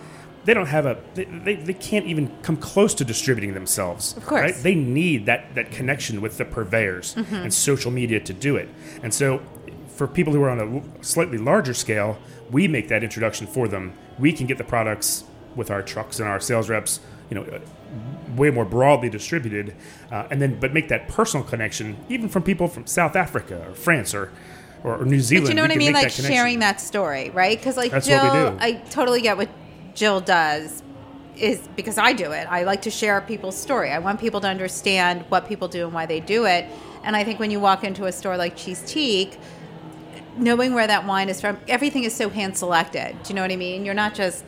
They don't have a they, they, they can't even come close to distributing themselves. Of course. right? They need that that connection with the purveyors mm-hmm. and social media to do it. And so, for people who are on a slightly larger scale, we make that introduction for them. We can get the products with our trucks and our sales reps, you know, way more broadly distributed, uh, and then but make that personal connection, even from people from South Africa or France or or, or New Zealand. But you know what I mean? Like that sharing that story, right? Because like That's Jill, what we do. I totally get what Jill does. Is because I do it. I like to share people's story. I want people to understand what people do and why they do it. And I think when you walk into a store like Cheesetique, knowing where that wine is from, everything is so hand selected. Do you know what I mean? You're not just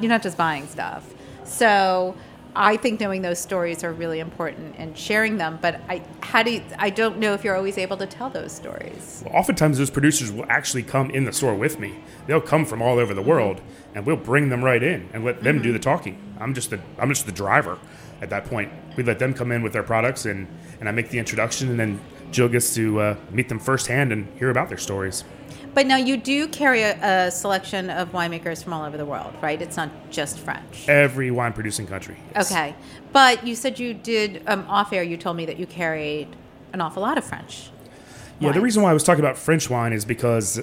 you're not just buying stuff. So I think knowing those stories are really important and sharing them. But I how do you, I don't know if you're always able to tell those stories. Well, oftentimes those producers will actually come in the store with me. They'll come from all over the world, and we'll bring them right in and let them do the talking. I'm just the I'm just the driver at that point. We let them come in with their products, and and I make the introduction, and then Jill gets to uh, meet them firsthand and hear about their stories. But now you do carry a, a selection of winemakers from all over the world, right? It's not just French. Every wine producing country. yes. Okay. But you said you did, um, off air, you told me that you carried an awful lot of French. Yeah, the reason why I was talking about French wine is because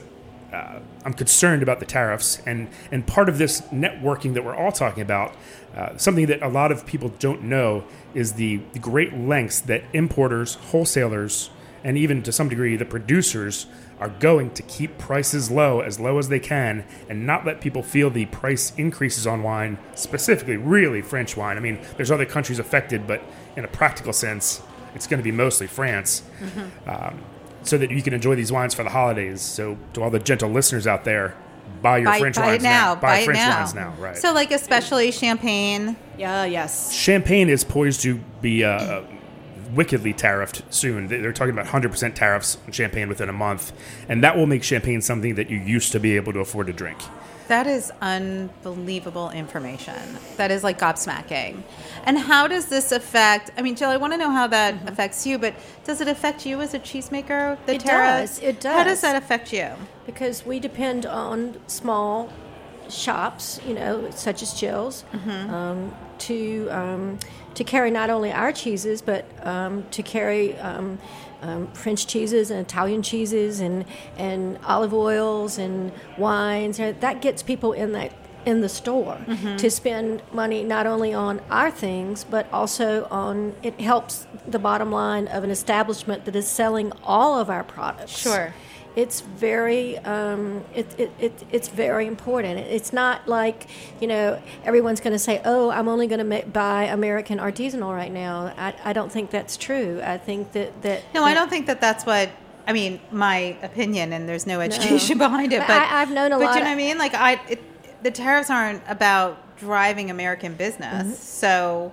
uh, I'm concerned about the tariffs, and and part of this networking that we're all talking about, uh, something that a lot of people don't know is the, the great lengths that importers, wholesalers, and even to some degree the producers are going to keep prices low as low as they can and not let people feel the price increases on wine specifically really french wine i mean there's other countries affected but in a practical sense it's going to be mostly france um, so that you can enjoy these wines for the holidays. So, to all the gentle listeners out there, buy your buy, French buy wines it now. Buy, Buy it French now. wines now, right? So, like, especially champagne. Yeah, yes. Champagne is poised to be uh, wickedly tariffed soon. They- They're talking about 100% tariffs on champagne within a month, and that will make champagne something that you used to be able to afford to drink. That is unbelievable information. That is like gobsmacking. And how does this affect? I mean, Jill, I want to know how that affects you, but does it affect you as a cheesemaker? The It tariffs? does, it does. How does does. that affect you? because we depend on small shops, you know, such as Jill's, Mm-hmm. um, to um, to carry not only our cheeses, but um, to carry um, um, French cheeses and Italian cheeses and and olive oils and wines. That gets people in that in the store Mm-hmm. to spend money not only on our things but also on it helps the bottom line of an establishment that is selling all of our products Sure. It's very um, it, it, it, it's very important it's not like you know everyone's going to say oh i'm only going to buy american artisanal right now I, I don't think that's true i think that that No, I don't think that that's what. I mean, my opinion, and there's no education behind it. But But I- I've known a but lot do you know what I mean? Like, I it, the tariffs aren't about driving American business. So,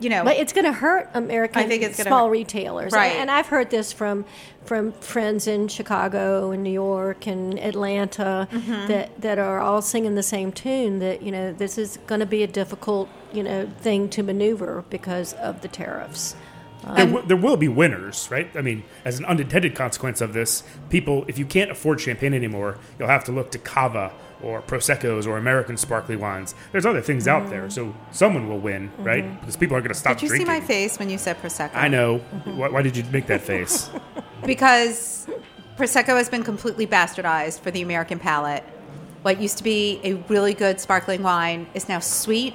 you know, Mm-hmm. But it's going to hurt American I think it's gonna small hurt- retailers, Right. And I've heard this from from friends in Chicago and New York and Atlanta Mm-hmm. that that are all singing the same tune. That you know this is going to be a difficult you know thing to maneuver because of the tariffs. There, um, w- there will be winners, right? I mean, as an unintended consequence of this, people, if you can't afford champagne anymore, you'll have to look to cava or proseccos or American sparkly wines. There's other things out there, mm-hmm. so someone will win, mm-hmm. right? Because people are going to stop did you drinking. see my face when you said prosecco? I know. Mm-hmm. Why, why did you make that face? because prosecco has been completely bastardized for the American palate. What used to be a really good sparkling wine is now sweet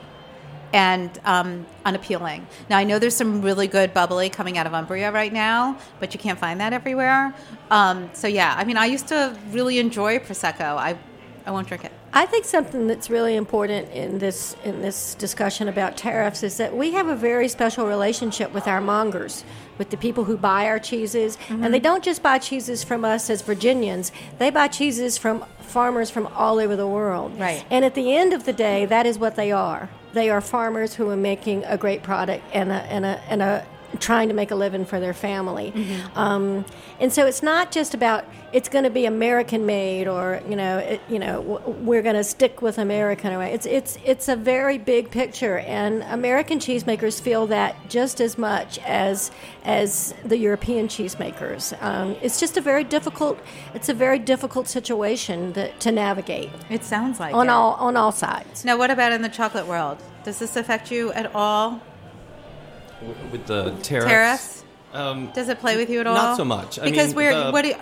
and um, unappealing. Now I know there's some really good bubbly coming out of Umbria right now, but you can't find that everywhere. Um, so yeah, I mean, I used to really enjoy prosecco. I I won't drink it. I think something that's really important in this in this discussion about tariffs is that we have a very special relationship with our mongers, with the people who buy our cheeses, and mm-hmm. they don't just buy cheeses from us as Virginians. They buy cheeses from farmers from all over the world. Right. And at the end of the day, that is what they are. They are farmers who are making a great product and a and a and a trying to make a living for their family. Um, and so it's not just about it's going to be American made or you know it, you know w- we're going to stick with American. It's it's it's a very big picture, and American cheesemakers feel that just as much as as the European cheesemakers. Um, it's just a very difficult it's a very difficult situation that, to navigate It sounds like on it. all on all sides. Now, what about in the chocolate world? Does this affect you at all? W- With the tariffs. Tariffs? Um, Does it play with you at all? Not so much. I because mean, we're the- what do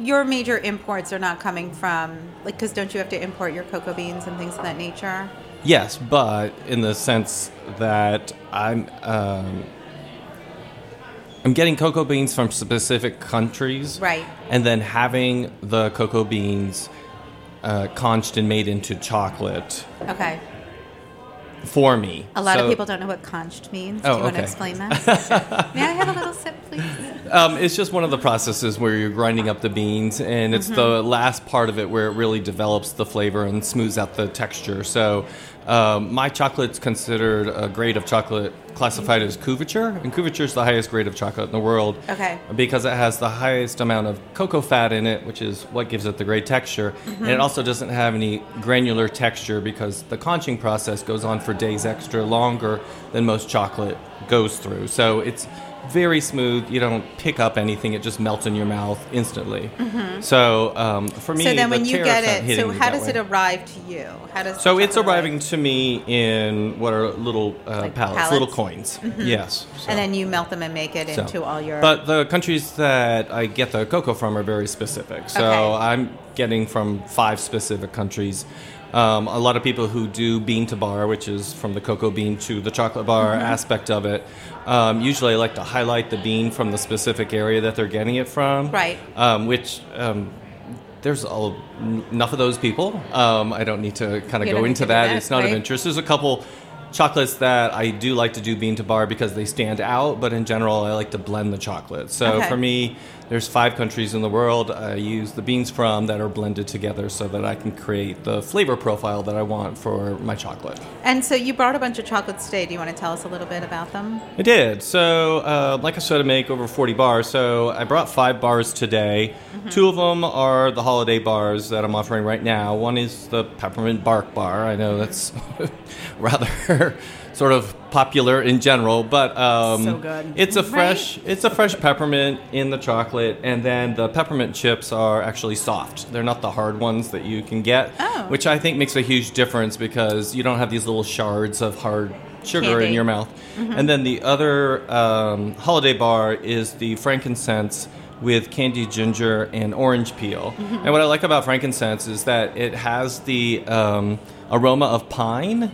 your major imports are not coming from like because don't you have to import your cocoa beans and things of that nature? Yes, but in the sense that I'm um, I'm getting cocoa beans from specific countries, Right. And then having the cocoa beans uh, conched and made into chocolate Okay. For me. A lot of people don't know what conched means. Do Oh, you want to explain that? May I have a little sip, please? Um, it's just one of the processes where you're grinding up the beans, and it's Mm-hmm. the last part of it where it really develops the flavor and smooths out the texture. So, um, my chocolate's considered a grade of chocolate classified as couverture, and couverture is the highest grade of chocolate in the world. Okay. Because it has the highest amount of cocoa fat in it, which is what gives it the great texture, and it also doesn't have any granular texture because the conching process goes on for days extra longer than most chocolate goes through. So it's very smooth. You don't pick up anything; it just melts in your mouth instantly. So um, for me, so then, the when you get it, so how does it arrive to you? How does So it's arriving arrive? to me in what are little uh, Like pallets, little pallets? Mm-hmm. coins. Yes. So- and then you melt them and make it so- into all your. But the countries that I get the cocoa from are very specific. So Okay. I'm getting from five specific countries. Um, a lot of people who do bean to bar, which is from the cocoa bean to the chocolate bar Mm-hmm. aspect of it, um, usually like to highlight the bean from the specific area that they're getting it from. Right. Um, which um, there's a, enough of those people. Um, I don't need to kind of You go into that. that, It's not right? of interest. There's a couple chocolates that I do like to do bean to bar because they stand out, but in general, I like to blend the chocolate. So Okay. for me, there's five countries in the world I use the beans from that are blended together so that I can create the flavor profile that I want for my chocolate. And so you brought a bunch of chocolates today. Do you want to tell us a little bit about them? I did. So, uh, like I said, I make over 40 bars. So, I brought five bars today. Two of them are the holiday bars that I'm offering right now. One is the peppermint bark bar. I know that's rather sort of popular in general, but um, So good. it's a fresh it's a fresh peppermint in the chocolate, and then the peppermint chips are actually soft. They're not the hard ones that you can get, Oh. which I think makes a huge difference because you don't have these little shards of hard sugar Candy. in your mouth. And then the other um, holiday bar is the frankincense with candied ginger and orange peel. And what I like about frankincense is that it has the um, aroma of pine.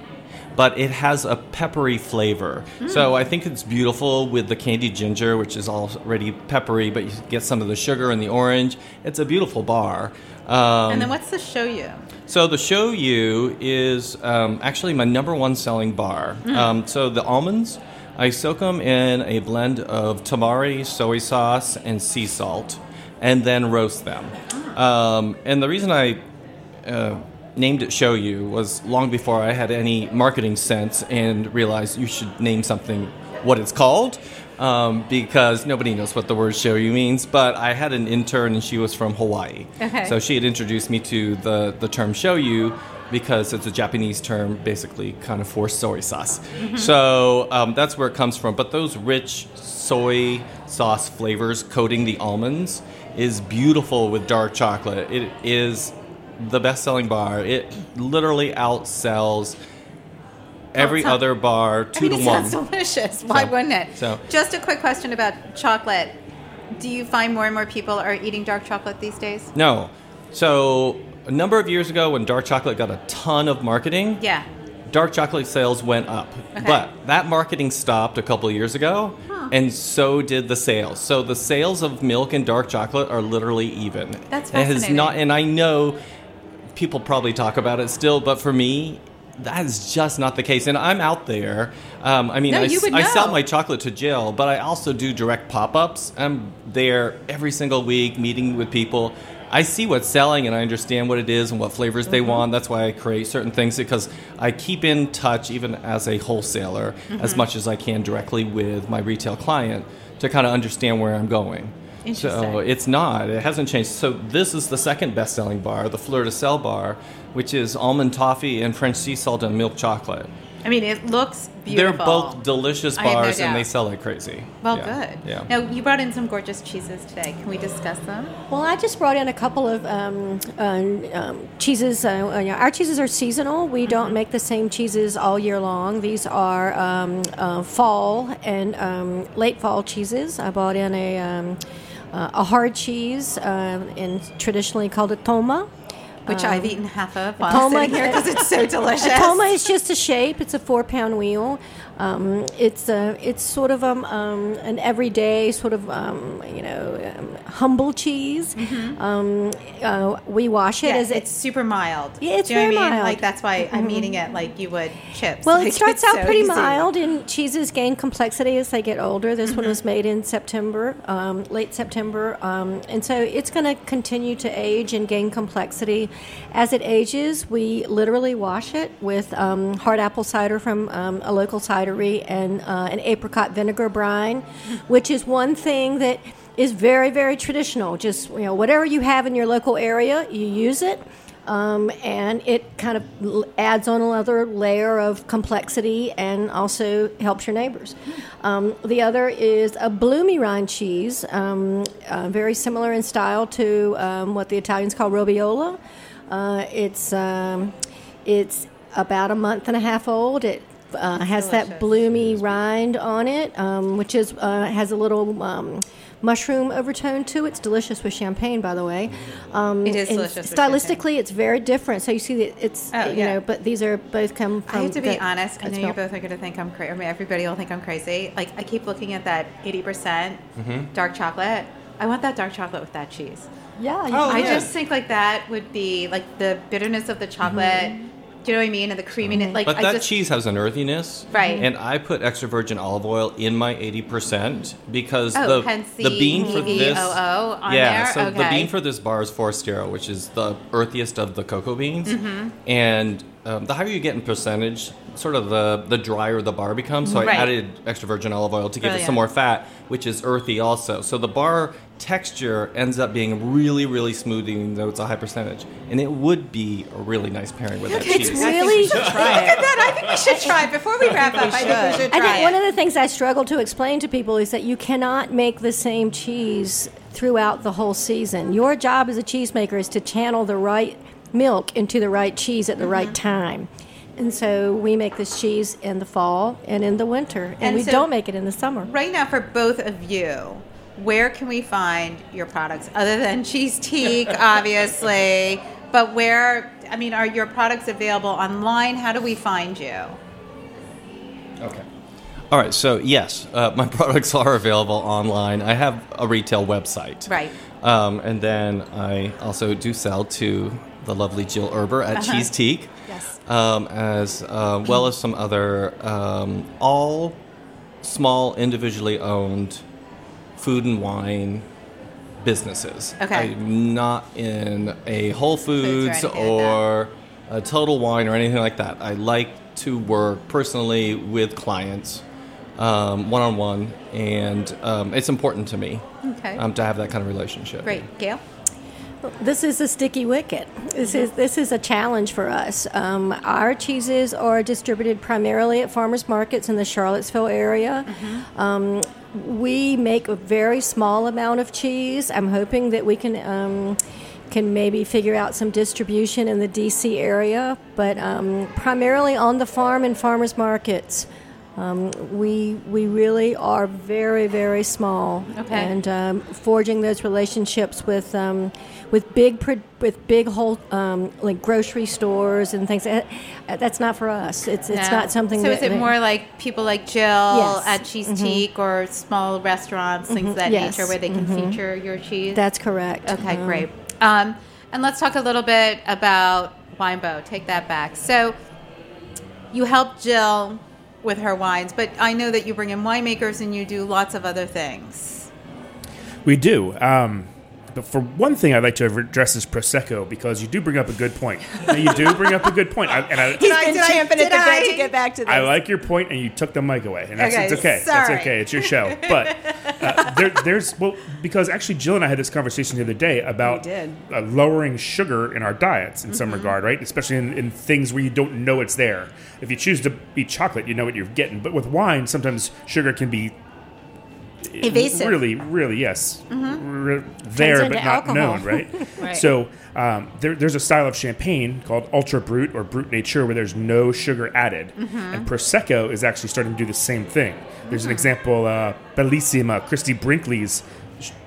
But it has a peppery flavor. So I think it's beautiful with the candied ginger, which is already peppery, but you get some of the sugar and the orange. It's a beautiful bar. Um, and then what's the Shoyu? so the Shoyu is um, actually my number one selling bar. Um, so the almonds, I soak them in a blend of tamari, soy sauce, and sea salt, and then roast them. Um, and the reason I uh, named it Shoyu was long before I had any marketing sense and realized you should name something what it's called. Um, because nobody knows what the word shoyu means, but I had an intern and she was from Hawaii. Okay. So she had introduced me to the, the term shoyu because it's a Japanese term basically kind of for soy sauce. So um, that's where it comes from. But those rich soy sauce flavors coating the almonds is beautiful with dark chocolate. It is the best selling bar. It literally outsells every other bar I mean, to it one. sounds delicious. Why So- wouldn't it? so- just a quick question about chocolate. Do you find more and more people are eating dark chocolate these days? No. So a number of years ago when dark chocolate got a ton of marketing, Yeah. dark chocolate sales went up. Okay. But that marketing stopped a couple of years ago, and so did the sales. So the sales of milk and dark chocolate are literally even. That's fascinating. It has not, and I know people probably talk about it still, but for me, that is just not the case. And I'm out there. Um, I mean, No, I, you s- would I sell my chocolate to Jill, but I also do direct pop ups. I'm there every single week meeting with people. I see what's selling and I understand what it is and what flavors they Mm-hmm. want. That's why I create certain things because I keep in touch, even as a wholesaler, as Mm-hmm. much as I can directly with my retail client to kind of understand where I'm going. So it's not. It hasn't changed. So this is the second best-selling bar, the Fleur de Sel bar, which is almond toffee and French sea salt and milk chocolate. I mean, it looks beautiful. They're both delicious I have no bars and they sell like crazy. Well, Yeah. good. Yeah. Now, you brought in some gorgeous cheeses today. Can we discuss them? Well, I just brought in a couple of um, uh, um, cheeses. Uh, uh, yeah, our cheeses are seasonal. We don't make the same cheeses all year long. These are um, uh, fall and um, late fall cheeses. I bought in a, um, uh, a hard cheese, um, and traditionally called a toma. Which Um, I've eaten half of while Toma- sitting here because it's so delicious. Toma is just a shape. It's a four-pound wheel. Um, it's a, it's sort of um, um, an everyday sort of um, you know um, humble cheese. Um, uh, we wash it Mm-hmm. Yeah, as it's super mild. Yeah, it's Do you know very I mean? mild. Like that's why I'm eating it like you would chips. Well, Like, it starts out so pretty easy. mild, and cheeses gain complexity as they get older. This Mm-hmm. one was made in September, um, late September, um, and so it's going to continue to age and gain complexity as it ages. We literally wash it with um, hard apple cider from um, a local cidery and uh, an apricot vinegar brine, which is one thing that is very, very traditional. Just you know, whatever you have in your local area, you use it. Um, and it kind of adds on another layer of complexity and also helps your neighbors. Um, the other is a bloomy rind cheese, um, uh, very similar in style to um, what the Italians call robiola. Uh, it's um, it's about a month and a half old. It uh, has that bloomy rind on it, um, which is uh, has a little um, mushroom overtone to it. It's delicious with champagne, by the way. Um, It is and delicious with Stylistically, it's very different. So you see that it's Oh, you yeah. know, but these are both come from. I have to be the- honest. I know you built- both are going to think I'm crazy. I mean, everybody will think I'm crazy. Like I keep looking at that 80% Mm-hmm. dark chocolate. I want that dark chocolate with that cheese. Yeah, you Oh, I yeah. just think like that would be like the bitterness of the chocolate. Do you know what I mean? And the creaminess, like But I that just, cheese has an earthiness, Right. And I put extra virgin olive oil in my eighty percent because Oh, the hence the bean for this on yeah, there? so the bean for this bar is Forastero, which is the earthiest of the cocoa beans, Mm-hmm. and um, the higher you get in percentage, sort of the the drier the bar becomes. So Right. I added extra virgin olive oil to give it some more fat, which is earthy also. So the bar texture ends up being really, really smooth, even though it's a high percentage, and it would be a really nice pairing with that It's cheese. really. Look at that. I think we should try it before we wrap up. I think we should I try think one of the things I struggle to explain to people is that you cannot make the same cheese throughout the whole season. Your job as a cheesemaker is to channel the right milk into the right cheese at the right mm-hmm. time. And so we make this cheese in the fall and in the winter, and, And we so- don't make it in the summer. Right now, for both of you, where can we find your products other than Cheesetique, obviously? But where, I mean, are your products available online? How do we find you? Okay. All right. So yes, uh, my products are available online. I have a retail website. Right. Um, and then I also do sell to the lovely Jill Erber at Cheesetique. Uh-huh. Yes. Um, as uh, well as some other um, all small individually owned food and wine businesses. Okay. I'm not in a Whole Foods Foods or or a Total Wine or anything like that. I like to work personally with clients, one on one, and um, it's important to me Okay. um, to have that kind of relationship. Great. Gail? This is a sticky wicket. This is this is a challenge for us. Um, our cheeses are distributed primarily at farmers markets in the Charlottesville area. Um, we make a very small amount of cheese. I'm hoping that we can. Um, can maybe figure out some distribution in the DC area, but um, primarily on the farm and farmers markets. Um, we we really are very very small, Okay. and um, forging those relationships with um, with big with big whole um, like grocery stores and things. Uh, That's not for us. It's it's No. not something. So that, is it more like people like Jill Yes. at Cheesetique or small restaurants, things of that Yes. nature, where they can feature your cheese? That's correct. Okay, Um, great. Um, and let's talk a little bit about Winebow. Take that back. So you help Jill with her wines, but I know that you bring in winemakers and you do lots of other things. We do. Um, but for one thing, I'd like to address is prosecco because you do bring up a good point. Now, you do bring up a good point, I, and I, Did I- did I- champing at did the bit to get back to this. I like your point, and you took the mic away, and that's Okay, it's okay. sorry. That's okay. It's your show. But uh, there, there's well, because actually Jill and I had this conversation the other day about Uh, lowering sugar in our diets in Mm-hmm. some regard, right? Especially in, in things where you don't know it's there. If you choose to eat chocolate, you know what you're getting. But with wine, sometimes sugar can be Evasive. Mm-hmm. Really, really, yes. R- there, but not alcohol. known, right? Right. So um, there, there's a style of champagne called Ultra Brut or Brut Nature where there's no sugar added. Mm-hmm. And Prosecco is actually starting to do the same thing. There's an example, uh, Bellissima, Christy Brinkley's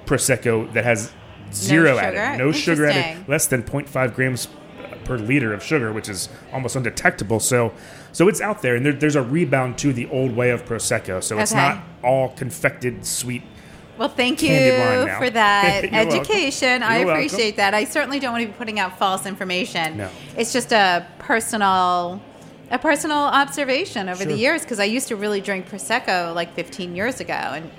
Prosecco that has zero sugar? added. No sugar added. Less than 0.5 grams per liter of sugar, which is almost undetectable. So, so it's out there, and there, there's a rebound to the old way of prosecco. So it's Okay. not all confected sweet Well, thank you Candied wine now. for that education. I You're welcome. appreciate that. I certainly don't want to be putting out false information. No. It's just a personal a personal observation over the years because I used to really drink prosecco like 15 years ago and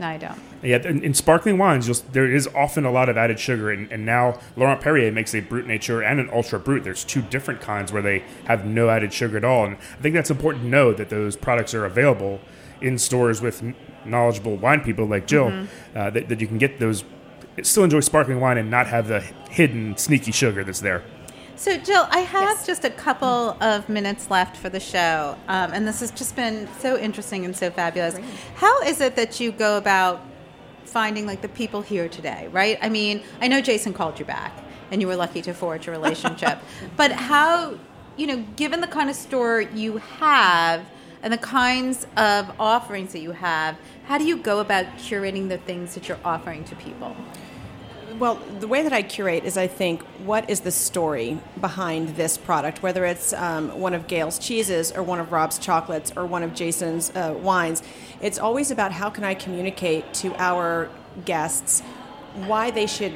now I don't. Yeah, in, in sparkling wines, you'll, there is often a lot of added sugar, and, and now Laurent Perrier makes a Brut Nature and an Ultra Brut. There's two different kinds where they have no added sugar at all, and I think that's important to know that those products are available in stores with knowledgeable wine people like Jill. Mm-hmm. Uh, that, that you can get those, still enjoy sparkling wine and not have the hidden sneaky sugar that's there. So, Jill, I have just a couple of minutes left for the show, um, and this has just been so interesting and so fabulous. How is it that you go about finding like the people here today? Right? I mean, I know Jason called you back, and you were lucky to forge a relationship, but how, you know, given the kind of store you have and the kinds of offerings that you have, how do you go about curating the things that you're offering to people? Well, the way that I curate is I think, what is the story behind this product? Whether it's um, one of Gail's cheeses or one of Rob's chocolates or one of Jason's uh, wines, it's always about how can I communicate to our guests why they should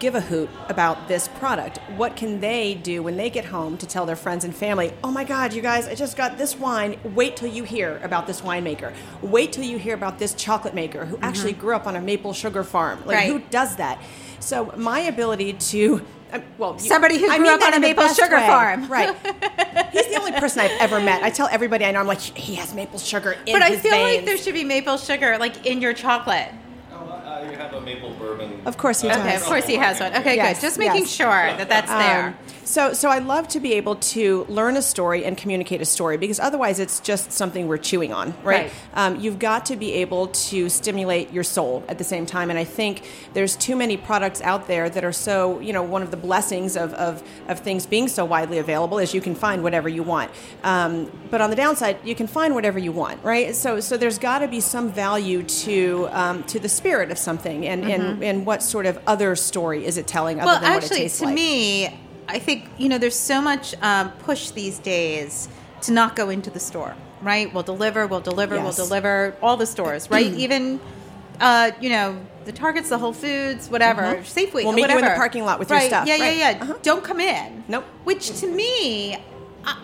give a hoot about this product. What can they do when they get home to tell their friends and family, oh my God, you guys, I just got this wine. Wait till you hear about this winemaker. Wait till you hear about this chocolate maker who actually grew up on a maple sugar farm. Like, Right. who does that? So, my ability to. uh, well, you- Somebody who I grew mean up on a maple sugar way. farm. right? He's the only person I've ever met. I tell everybody I know, I'm like, he has maple sugar in But I feel like there should be maple sugar like in your chocolate. I have a maple bourbon. Of course he does. Okay, of course he has one. Okay, Yes, good. Just making yes. sure that that's there. Um, so, so I love to be able to learn a story and communicate a story because otherwise it's just something we're chewing on, right? Right. Um, you've got to be able to stimulate your soul at the same time, and I think there's too many products out there that are so, you know, one of the blessings of of, of things being so widely available is you can find whatever you want. Um, but on the downside, you can find whatever you want, right? So, so there's got to be some value to um, to the spirit of something, and, and and what sort of other story is it telling other Mm-hmm. well, than what it actually, tastes to like? me, I think you know there's so much um, push these days to not go into the store. Right? We'll deliver. We'll deliver. Yes. We'll deliver. All the stores. Right? Even. Uh, you know the Targets, the Whole Foods, whatever, Safeway. We'll meet you in the parking lot with your stuff. Yeah, Right. yeah, yeah. Uh-huh. Don't come in. Nope. Which to me, uh,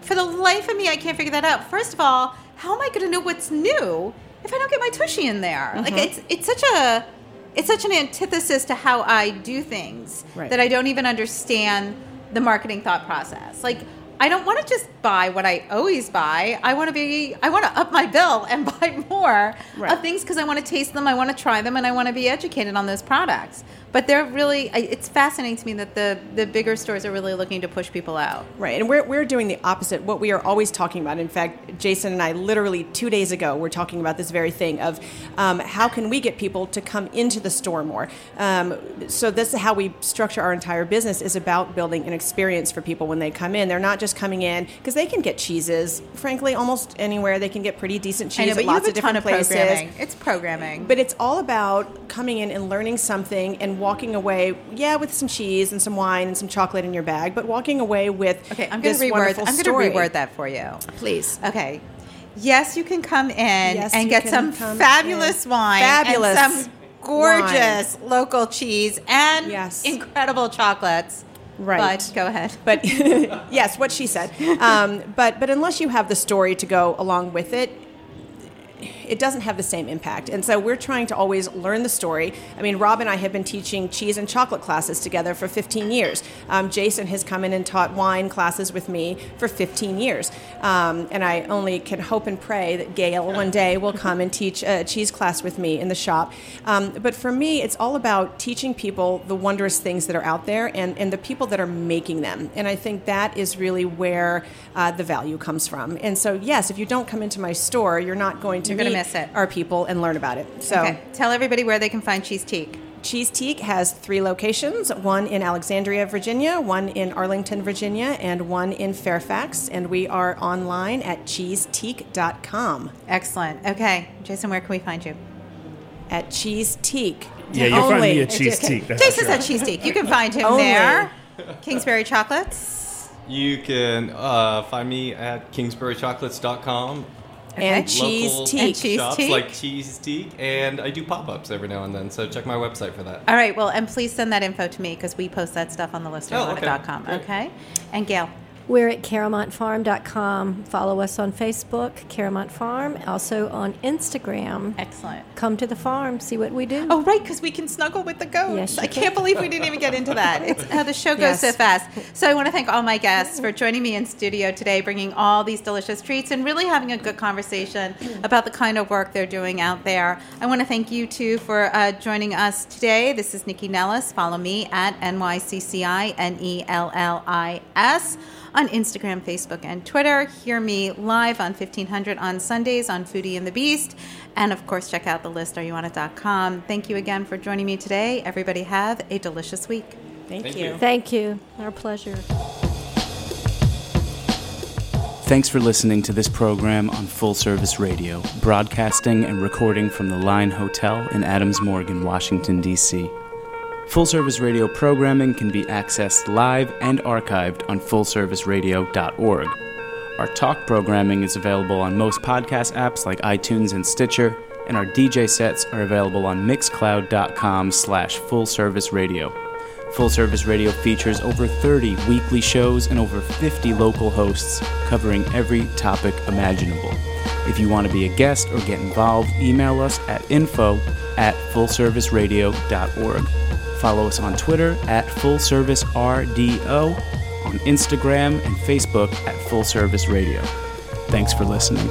for the life of me, I can't figure that out. First of all, how am I going to know what's new if I don't get my tushy in there? Like Mm-hmm. it's it's such a it's such an antithesis to how I do things Right. that I don't even understand the marketing thought process. Like I don't want to just buy what I always buy. I want to be I want to up my bill and buy more Right. of things because I want to taste them, I want to try them, and I want to be educated on those products. But they're really it's fascinating to me that the the bigger stores are really looking to push people out. Right, and we're, we're doing the opposite. What we are always talking about. In fact, Jason and I literally two days ago were talking about this very thing of um, how can we get people to come into the store more. Um, so this is how we structure our entire business is about building an experience for people when they come in. They're not just coming in because they can get cheeses. Frankly, almost anywhere they can get pretty decent cheese I know, but at you lots have a of ton different of places. programming. It's programming. But it's all about coming in and learning something and walking away, yeah, with some cheese and some wine and some chocolate in your bag, but walking away with okay, I'm going to reword. I'm going to reword that for you. Please. Okay. Yes, you can come in Yes, and get some fabulous in. wine Fabulous and some gorgeous local cheese and Yes. incredible chocolates. Right. But go ahead. But yes, what she said. Um, but but unless you have the story to go along with it, it doesn't have the same impact. And so we're trying to always learn the story. I mean, Rob and I have been teaching cheese and chocolate classes together for 15 years. Um, Jason has come in and taught wine classes with me for 15 years. Um, and I only can hope and pray that Gail one day will come and teach a cheese class with me in the shop. Um, but for me, it's all about teaching people the wondrous things that are out there and, and the people that are making them. And I think that is really where uh, the value comes from. And so, yes, if you don't come into my store, you're not going to You're meet miss it. our people and learn about it. So, okay. Tell everybody where they can find Cheesetique. Cheese Teak has three locations one in Alexandria, Virginia, one in Arlington, Virginia, and one in Fairfax. And we are online at cheesetique.com. Excellent. Okay. Jason, where can we find you? At Cheesetique. Yeah, you'll find Only. me at Cheesetique. That's Jason's at sure. Cheesetique. You can find him Only. there. Kingsbury Chocolates. You can uh, find me at kingsburychocolates.com. And Cheesetique. And Cheese shops Teak. like Cheesetique, and I do pop-ups every now and then. So check my website for that. All right. Well, and please send that info to me because we post that stuff on the listerlive.com. Oh, okay. okay. And Gail. We're at CaromontFarm.com. Follow us on Facebook, Caromont Farm, also on Instagram. Excellent. Come to the farm, see what we do. Oh, right, because we can snuggle with the goats. Yes, I can't believe we didn't even get into that. It's how the show goes Yes. so fast. So I want to thank all my guests for joining me in studio today, bringing all these delicious treats and really having a good conversation about the kind of work they're doing out there. I want to thank you too for uh, joining us today. This is Nycci Nellis. Follow me at NYCCI N E L L I S on Instagram, Facebook, and Twitter. Hear me live on 1500 on Sundays on Foodie and the Beast. And of course, check out the list, areyouonit.com. Thank you again for joining me today. Everybody have a delicious week. Thank, Thank you. you. Thank you. Our pleasure. Thanks for listening to this program on Full Service Radio, broadcasting and recording from the Line Hotel in Adams Morgan, Washington, D.C. Full Service Radio programming can be accessed live and archived on fullserviceradio.org. Our talk programming is available on most podcast apps like iTunes and Stitcher, and our DJ sets are available on mixcloud.com slash full service radio. Full Service Radio features over 30 weekly shows and over 50 local hosts covering every topic imaginable. If you want to be a guest or get involved, email us at info at fullserviceradio.org. Follow us on Twitter at fullservicerdo, on Instagram and Facebook at Full Service Radio. Thanks for listening.